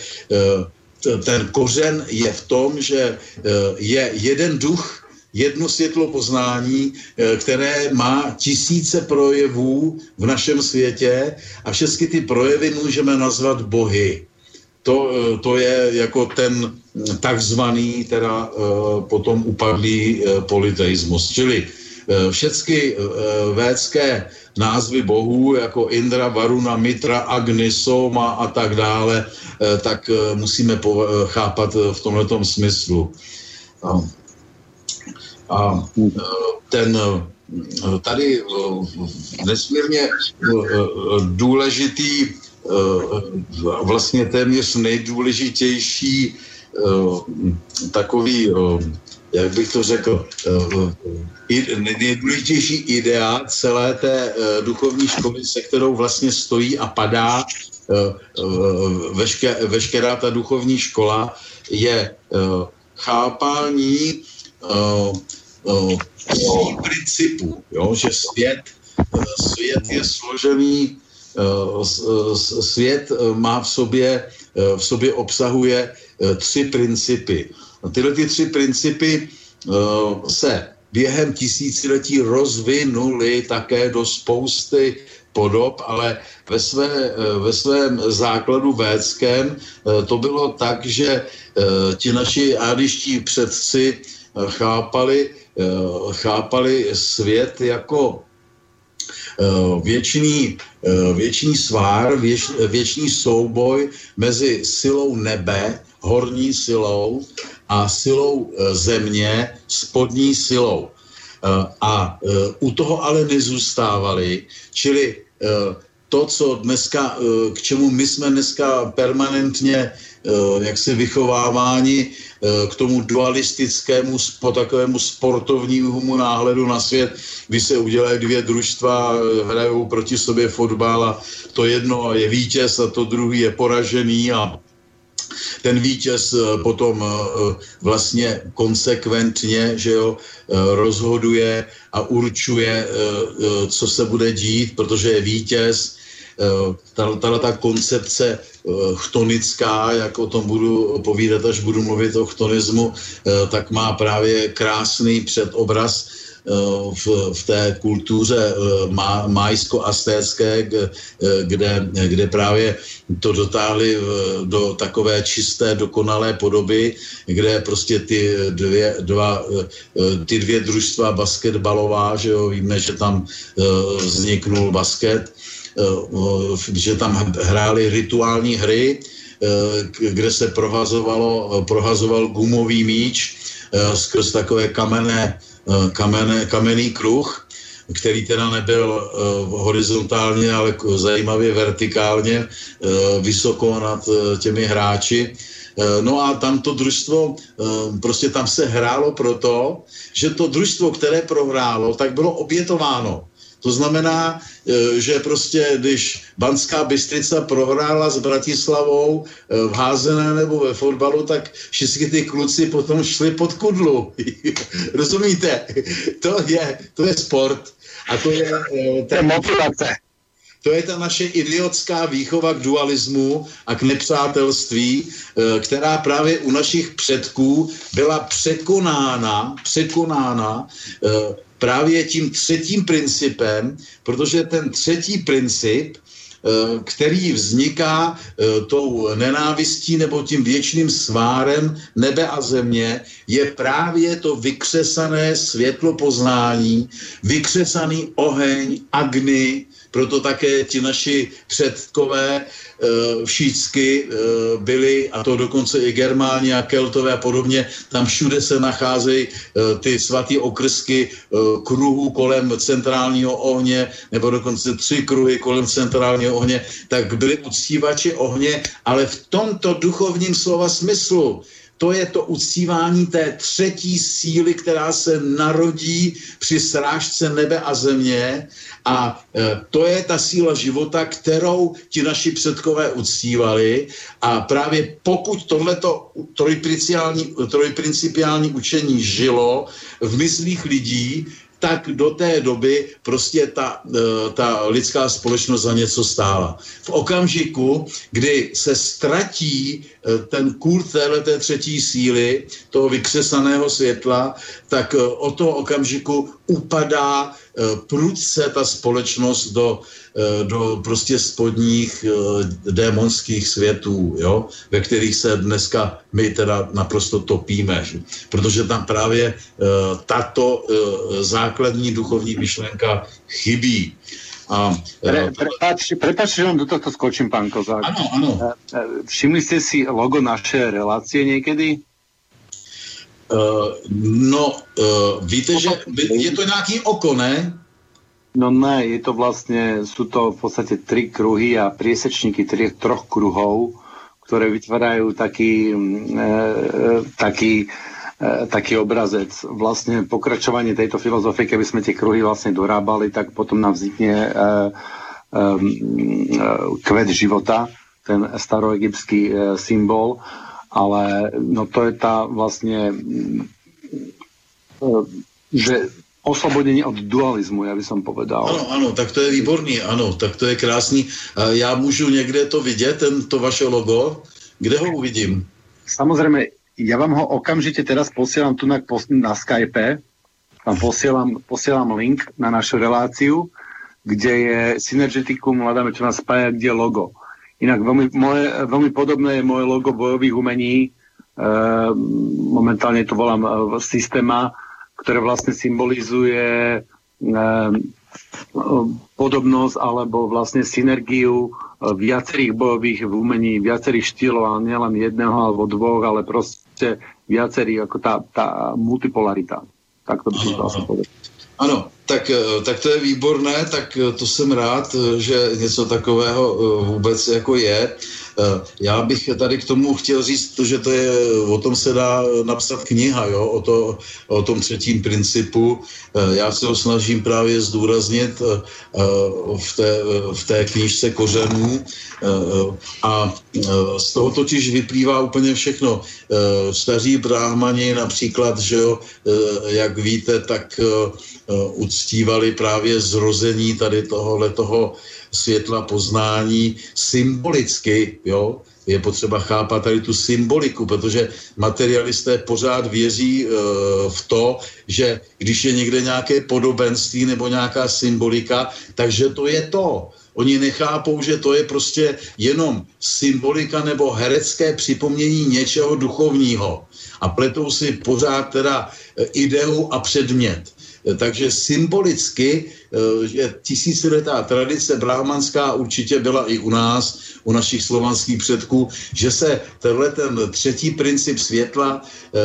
S2: ten kořen je v tom, že eh, je jeden duch, jedno světlo poznání, eh, které má tisíce projevů v našem světě a všechny ty projevy můžeme nazvat bohy. To, eh, to je jako ten takzvaný, teda potom upadlý politeismus. Čili všechny védské názvy bohů jako Indra, Varuna, Mitra, Agni, Soma a tak dále, eh, tak eh, musíme eh, chápat v tomto smyslu. A ten tady nesmírně důležitý, vlastně téměř nejdůležitější takový jak bych to řekl, eh, nejdůležitější idea celé té eh, duchovní školy, se kterou vlastně stojí a padá eh, veške, veškerá ta duchovní škola, je chápání principů, jo? že svět, svět je složený, svět má v sobě, v sobě obsahuje tři principy. A tyhle ty tři principy uh, se během tisíciletí rozvinuly také do spousty podob, ale ve, své, eh, ve svém základu védském eh, to bylo tak, že ti naši ádiští předci chápali, chápali svět jako věčný, věčný svár, věč, věčný souboj mezi silou nebe, horní silou a silou e, země spodní silou. E, a e, u toho ale nezůstávali, čili to, co dneska, k čemu my jsme dneska permanentně jaksi vychováváni k tomu dualistickému, po takovému sportovnímu náhledu na svět, kdy se udělají dvě družstva, hrajou proti sobě fotbal a to jedno je vítěz a to druhý je poražený a ten vítěz eh, potom eh, vlastně konsekventně že jo, eh, rozhoduje a určuje, co se bude dít, protože je vítěz. Tato ta koncepce chtonická, jak o tom budu povídat, až budu mluvit o chtonismu, tak má právě krásný předobraz v, v té kultuře má, majsko-astécké, kde, kde právě to dotáhli do takové čisté, dokonalé podoby, kde prostě ty dvě, dva, ty dvě družstva basketbalová, že jo, víme, že tam vzniknul basket, že tam hráli rituální hry, kde se prohazovalo, prohazoval gumový míč skrz takové kamenné Eh, kamene, kamenný kruh, který teda nebyl uh, horizontálně, ale zajímavě vertikálně uh, vysoko nad těmi hráči. No a tam to družstvo, prostě tam se hrálo proto, že to družstvo, které prohrálo, tak bylo obětováno. To znamená, e, že prostě, když Banská Bystrica prohrála s Bratislavou e, v házené nebo ve fotbalu, tak všichni ty kluci potom šli pod kudlu. [LAUGHS] Rozumíte? To je, to je sport. A to je...
S1: E, to je motivace.
S2: To je ta naše idiotská výchova k dualismu a k nepřátelství, která právě u našich předků byla překonána, překonána právě tím třetím principem, protože ten třetí princip, eh, který vzniká eh, tou nenávistí nebo tím věčným svárem nebe a země, je právě to vykřesané světlo poznání, vykřesaný oheň, agny, proto také ti naši předkové e, všícky e, byli, a to dokonce i Germáni a Keltové a podobně, tam všude se nacházejí e, ty svatý okrsky kruhů kolem centrálního ohně, nebo dokonce tři kruhy kolem centrálního ohně, tak byli uctívači ohně, ale v tomto duchovním slova smyslu, to je to uctívání té třetí síly, která se narodí při srážce nebe a země. A e, to je ta síla života, kterou ti naši předkové uctívali. A právě pokud tohleto trojprincipiální, trojprincipiální učení žilo v myslích lidí, tak do té doby prostě ta, e, ta lidská společnost za něco stála. V okamžiku, kdy se ztratí e, ten kult téhleté třetí síly, toho vykřesaného světla, tak e, od toho okamžiku upadá prudce ta společnost do Eh, do prostě spodních eh, démonských světů, jo, ve kterých se dneska my teda naprosto topíme, že? protože tam právě eh, tato základní duchovní myšlenka chybí.
S1: A, Pre, prepač, prepač, že vám do tohto skočím, pán Kozák.
S2: Ano, ano.
S1: Všimli ste si logo našej relácie niekedy?
S2: Uh, no, uh, víte, že je to nějaký oko, ne?
S1: No ne, je to vlastne, sú to v podstate tri kruhy a priesečníky tri, troch kruhov, ktoré vytvárajú taký, mm, e, taký, e, taký obrazec. Vlastne pokračovanie tejto filozofie, keby sme tie kruhy vlastne dorábali, tak potom nám vznikne e, e, kvet života, ten staroegyptský e, symbol, ale no to je tá vlastne e, že oslobodení od dualismu, já bych povedal.
S2: Ano, ano, tak to je výborný, ano, tak to je krásný. Já můžu někde to vidět, ten, to vaše logo? Kde ho uvidím?
S1: Samozřejmě, já vám ho okamžitě teraz posílám tu na, na Skype, tam posílám, posílám link na našu reláciu, kde je Synergeticum, hľadáme, čo nás spája, kde je logo. Inak veľmi, moje, veľmi podobné je moje logo bojových umení, e, momentálne to volám e, systéma, ktoré vlastne symbolizuje ehm, podobnosť alebo vlastne synergiu eh, viacerých bojových umení, viacerých štýlov, ale nielen jedného alebo dvoch, ale proste viacerých, ako tá, tá multipolarita. Tak to by som to povedal.
S2: Ano, tak, eh, tak to je výborné, tak eh, to jsem rád, že něco takového vůbec jako je. Eh, já bych tady k tomu chtěl říct, že to je, o tom se dá napsat kniha, jo, o, to, o tom třetím principu. Eh, já se ho snažím právě zdůraznit eh, v té, v té knížce kořenů a z toho totiž vyplývá úplně všechno. Staří bráhmani například, že jo, jak víte, tak uctívali právě zrození tady tohohle toho světla poznání symbolicky, jo, je potřeba chápat tady tu symboliku, protože materialisté pořád věří e, v to, že když je někde nějaké podobenství nebo nějaká symbolika, takže to je to. Oni nechápou, že to je prostě jenom symbolika nebo herecké připomnění něčeho duchovního. A pletou si pořád teda e, ideu a předmět. Takže symbolicky eh, že tisíciletá tradice brahmanská určitě byla i u nás, u našich slovanských předků, že se tenhle ten třetí princip světla eh,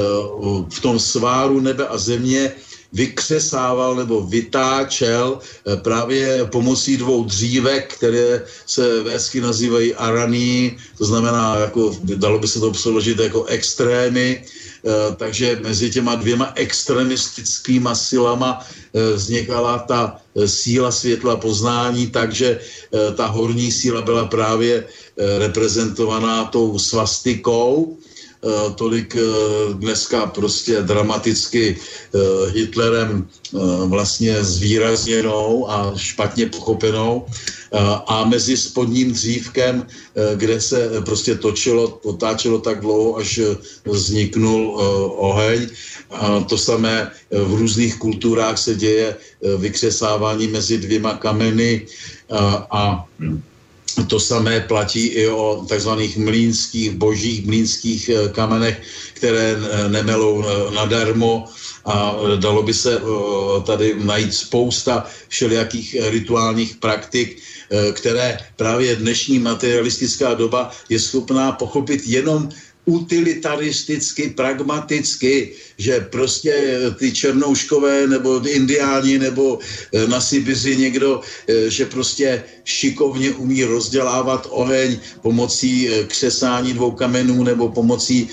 S2: v tom sváru nebe a země vykřesával nebo vytáčel eh, právě pomocí dvou dřívek, které se vésky nazývají araní, to znamená, jako, dalo by se to přeložit jako extrémy, takže mezi těma dvěma extremistickýma silama vznikala ta síla světla poznání, takže ta horní síla byla právě reprezentovaná tou svastikou, Eh, tolik eh, dneska prostě dramaticky eh, Hitlerem vlastně zvýrazněnou a špatně pochopenou a mezi spodním dřívkem, kde se prostě točilo, otáčelo tak dlouho, až vzniknul oheň. A to samé v různých kulturách se děje vykřesávání mezi dvěma kameny a, a to samé platí i o takzvaných mlínských, božích mlínských eh, kamenech, které eh, nemelou eh, nadarmo. A dalo by se tady najít spousta všelijakých rituálních praktik, které právě dnešní materialistická doba je schopná pochopit jenom utilitaristicky, pragmaticky, že prostě ty černouškové nebo indiáni nebo eh, na Sibiři někdo, eh, že prostě šikovně umí rozdělávat oheň pomocí eh, křesání dvou kamenů nebo pomocí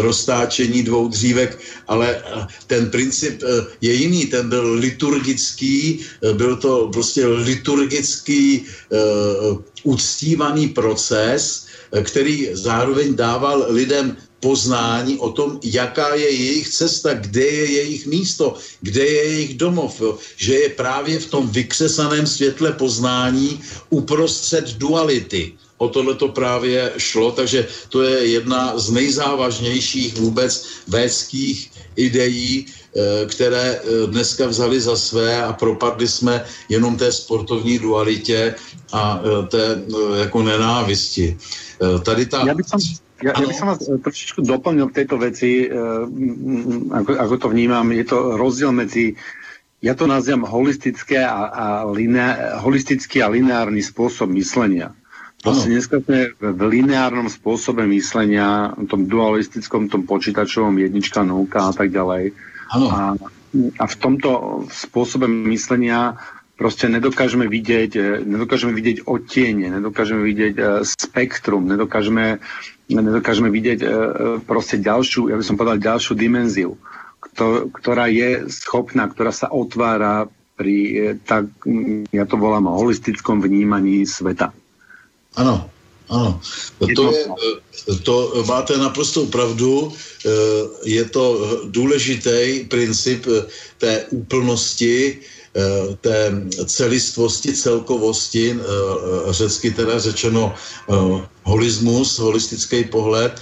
S2: roztáčení dvou dřívek, ale ten princip je jiný, ten byl liturgický, byl to prostě liturgický uctívaný proces, který zároveň dával lidem poznání o tom, jaká je jejich cesta, kde je jejich místo, kde je jejich domov, jo? že je právě v tom vykřesaném světle poznání uprostřed duality. O tohle to právě šlo, takže to je jedna z nejzávažnějších vůbec védských ideí, eh, které eh, dneska vzali za své a propadli jsme jenom té sportovní dualitě a eh, té jako nenávisti.
S1: Eh, tady tá... Ja by som, ja, ja by som vás eh, trošičku doplnil v tejto veci, eh, ako, ako to vnímam. Je to rozdiel medzi, ja to nazývam holistické a, a lineár, holistický a lineárny spôsob myslenia. Proste dneska sme v lineárnom spôsobe myslenia, tom dualistickom, tom počítačovom jednička, nulka a tak ďalej. A, a v tomto spôsobe myslenia proste nedokážeme vidieť, e, nedokážeme vidieť odtiene, nedokážeme vidieť e, spektrum, nedokážeme, nedokážeme vidieť e, proste ďalšiu, ja by som povedal ďalšiu dimenziu, ktorá je schopná, ktorá sa otvára pri, tak, ja to volám, holistickom vnímaní sveta.
S2: Ano, ano. To, je, to máte naprostou pravdu. Je to důležitý princip té úplnosti, Eh, té celistvosti, celkovosti, eh, řecky teda řečeno eh, holismus, holistický pohled.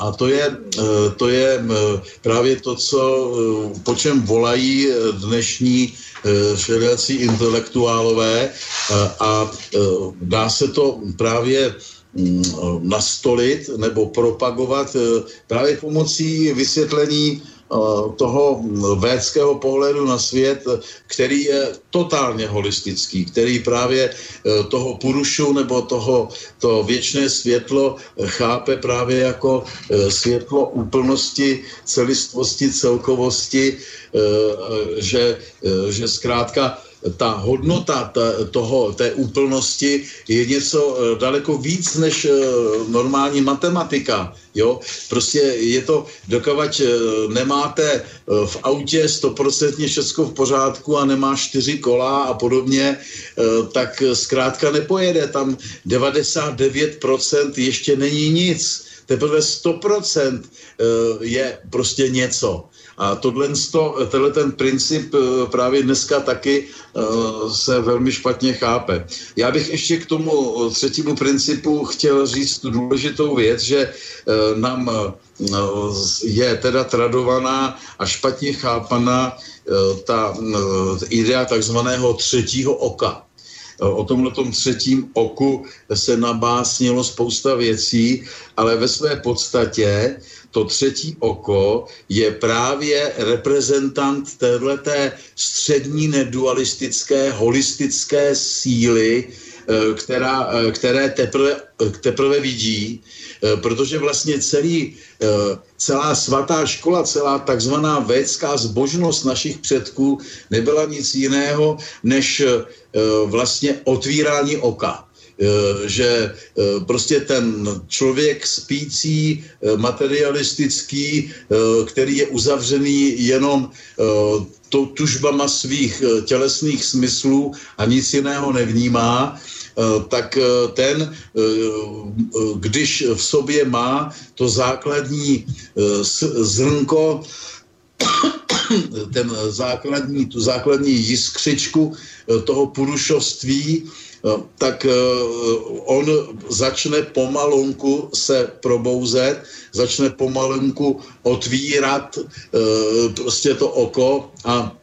S2: A to je, to je právě to, co, po čem volají dnešní všelijací intelektuálové a dá se to právě nastolit nebo propagovat právě pomocí vysvětlení Eh, toho védského pohledu na svět, který je totálně holistický, který právě eh, toho purušu nebo toho to věčné světlo chápe právě jako eh, světlo úplnosti, celistvosti, celkovosti, že, že zkrátka ta hodnota ta, toho, té úplnosti je něco eh, daleko víc než eh, normální matematika. Jo? Prostě je to, dokavať eh, nemáte v autě stoprocentně všechno v pořádku a nemá čtyři kola a podobně, tak zkrátka nepojede. Tam 99% ještě není nic. Teprve 100% je prostě něco. A tohle, tenhle ten princip eh, právě dneska taky eh, se velmi špatně chápe. Já bych ještě k tomu třetímu principu chtěl říct tu důležitou věc, že eh, nám je teda tradovaná a špatně chápaná ta idea takzvaného třetího oka. O tomhle třetím oku se nabásnilo spousta věcí, ale ve své podstatě to třetí oko je právě reprezentant téhleté střední nedualistické, holistické síly, eh, která, eh, které teprve, eh, teprve vidí, protože vlastně celý, celá svatá škola, celá takzvaná védská zbožnost našich předků nebyla nic jiného než vlastně otvírání oka. Že prostě ten člověk spící, materialistický, který je uzavřený jenom tužbama svých tělesných smyslů a nic jiného nevnímá, tak ten, když v sobě má to základní zrnko [COUGHS] ten základní, tu základní jiskřičku eh, toho purušovství, eh, tak eh, on začne pomalonku se probouzet, začne pomalonku otvírat prostě to oko a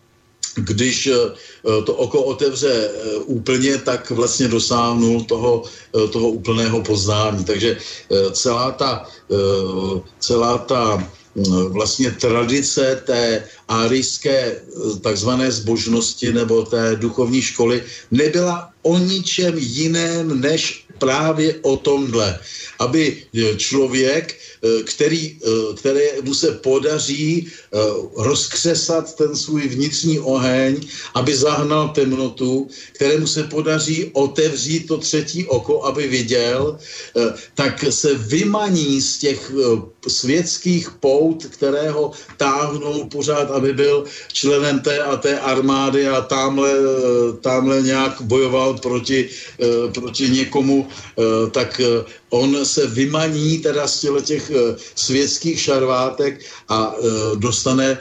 S2: když to oko otevře úplně, tak vlastně dosáhnul toho, toho úplného poznání. Takže celá ta, celá ta vlastně tradice té árijské eh, takzvané zbožnosti nebo té duchovní školy nebyla o ničem jiném než právě o tomhle. Aby eh, člověk Eh, který, eh, které mu se podaří rozkřesat ten svůj vnitřní oheň, aby zahnal temnotu, kterému se podaří otevřít to třetí oko, aby viděl, tak se vymaní z těch světských pout, které ho táhnou pořád, aby byl členem té a té armády a tamhle, tamhle nějak bojoval proti, proti někomu, tak on se vymaní teda z těch eh, světských šarvátek a eh, dostane,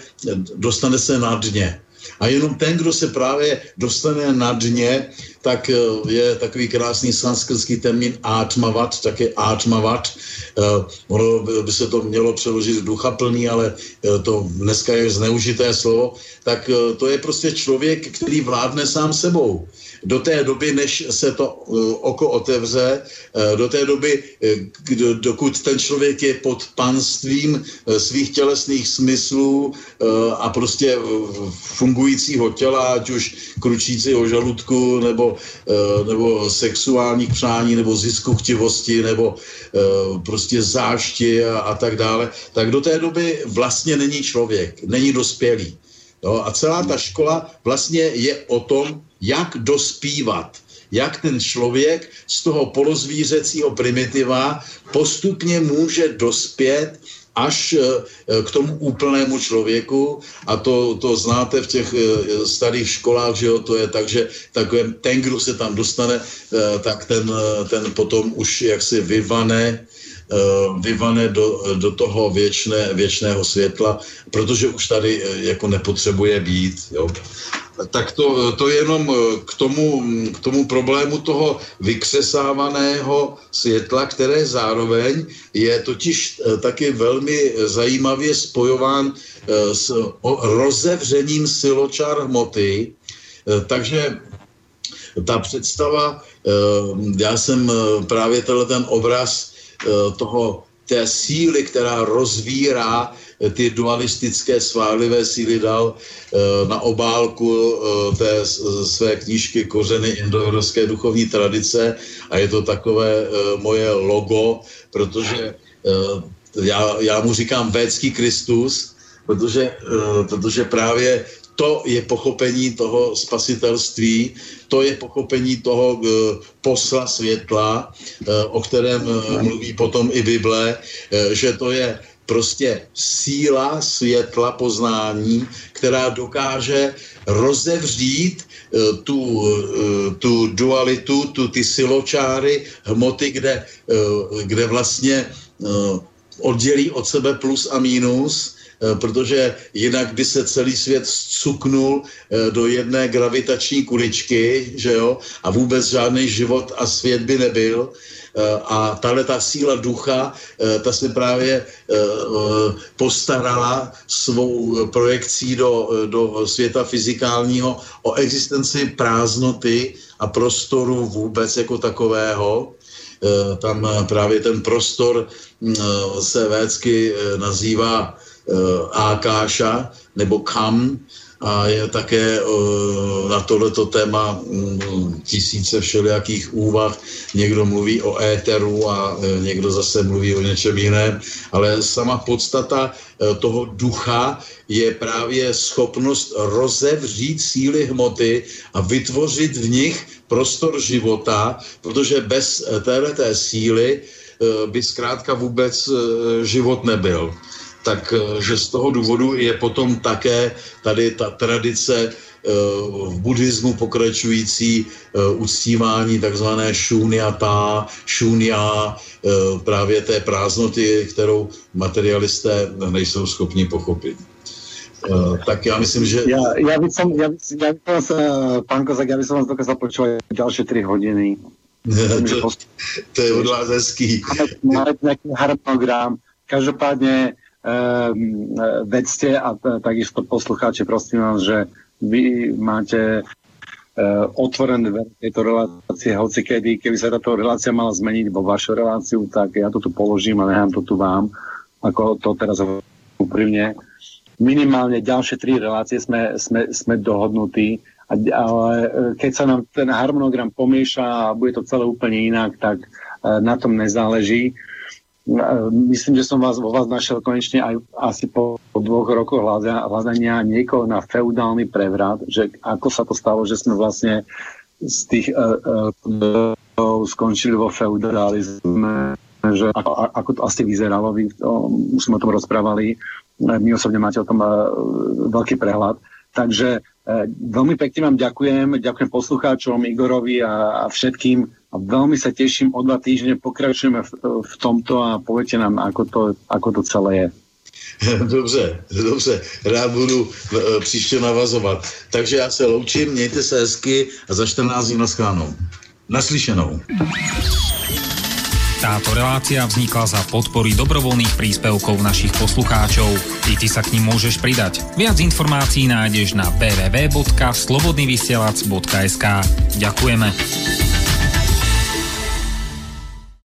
S2: dostane se na dně. A jenom ten, kdo se právě dostane na dně, tak eh, je takový krásný sanskrtský termín átmavat, také átmavat. Ono by se to mělo přeložit ducha plný, ale to dneska je zneužité slovo. Tak to je prostě člověk, který vládne sám sebou do té doby, než se to uh, oko otevře, uh, do té doby, uh, dokud ten člověk je pod panstvím svých tělesných smyslů a prostě fungujícího těla, ať už kručícího žaludku, nebo, nebo sexuálních přání, nebo zisku chtivosti, nebo prostě zášti a, a tak dále, tak do té doby vlastně není člověk, není dospělý. No, a celá ta škola vlastně je o tom, jak dospívat, jak ten člověk z toho polozvířecího primitiva postupně může dospět až eh, k tomu úplnému člověku. A to, to znáte v těch eh, starých školách, že jo, to je tak, že takový, ten, kdo se tam dostane, tak ten, ten potom už jaksi vyvane vyvane do, do toho věčné, věčného světla, protože už tady jako nepotřebuje být. Jo tak to, to jenom eh, k tomu, k tomu problému toho vykřesávaného světla, které zároveň je totiž eh, taky velmi zajímavě spojován eh, s rozevřením siločar hmoty. Takže ta představa, já jsem právě tenhle ten obraz toho té síly, která rozvírá ty dualistické sválivé síly dal eh, na obálku eh, té své knížky Kořeny indoevropské duchovní tradice. A je to takové eh, moje logo, protože já, já mu říkám védský Kristus, protože, protože právě to je pochopení toho spasitelství, to je pochopení toho posla světla, o kterém mluví potom i Bible, že to je prostě síla světla poznání, která dokáže rozevřít eh, tu, eh, tu dualitu, tu, ty siločáry hmoty, kde, eh, kde vlastně oddělí od sebe plus a mínus, protože jinak by se celý svět cuknul do jedné gravitační kuličky, že jo, a vůbec žádný život a svět by nebyl. Eh, a tahle ta síla ducha, eh, ta se právě eh, postarala svou projekcí do, do světa fyzikálního o existenci prázdnoty a prostoru vůbec jako takového. Tam právě ten prostor mm, se védsky nazývá Akáša nebo Kam, a je také na tohleto téma mm, tisíce všelijakých úvah. Někdo mluví o éteru a e, někdo zase mluví o něčem jiném, ale sama podstata toho ducha je právě schopnost rozevřít síly hmoty a vytvořit v nich prostor života, protože bez této síly by zkrátka vůbec život nebyl takže z toho důvodu je potom také tady ta tradice eh, v buddhismu pokračující eh, uctívání takzvané šuniata, šunia, eh, právě té prázdnoty, kterou materialisté nejsou schopni pochopit. Tak já myslím, že...
S1: Ja, ja by som, ja by, ja by som pán Kozak, ja by som vás dokázal počúvať ďalšie 3 hodiny. [LAUGHS]
S2: to, to je od vás hezký.
S1: Máme, máme nejaký harmonogram. Každopádne Ehm, vedzte a takisto poslucháči, prosím vás, že vy máte uh, otvorené dvere tejto relácie, hoci kedy, keby sa táto relácia mala zmeniť vo vašu reláciu, tak ja to tu položím a nechám to tu vám, ako to teraz úprimne. Minimálne ďalšie tri relácie sme, sme, sme dohodnutí, ale e, keď sa nám ten harmonogram pomieša a bude to celé úplne inak, tak uh, na tom nezáleží. Myslím, že som vás vo vás našiel konečne aj asi po dvoch rokoch hľadania niekoho na feudálny prevrat, že ako sa to stalo, že sme vlastne z tých uh, uh, skončili vo feudalizme, že ako, ako to asi vyzeralo, vy to, už sme o tom rozprávali, my osobne máte o tom uh, veľký prehľad. Takže uh, veľmi pekne vám ďakujem, ďakujem poslucháčom, Igorovi a, a všetkým a veľmi sa teším, o dva týždne pokračujeme v, v tomto a poviete nám, ako to, ako to celé je. [LAUGHS]
S2: Dobře, dobře, rád budu e, příště navazovat. Takže já se loučím, mějte se hezky a za 14 dní naschánou. Naslyšenou.
S5: Táto relácia vznikla za podpory dobrovoľných príspevkov našich poslucháčov. I ty sa k ním môžeš pridať. Viac informácií nájdeš na www.slobodnyvysielac.sk Ďakujeme.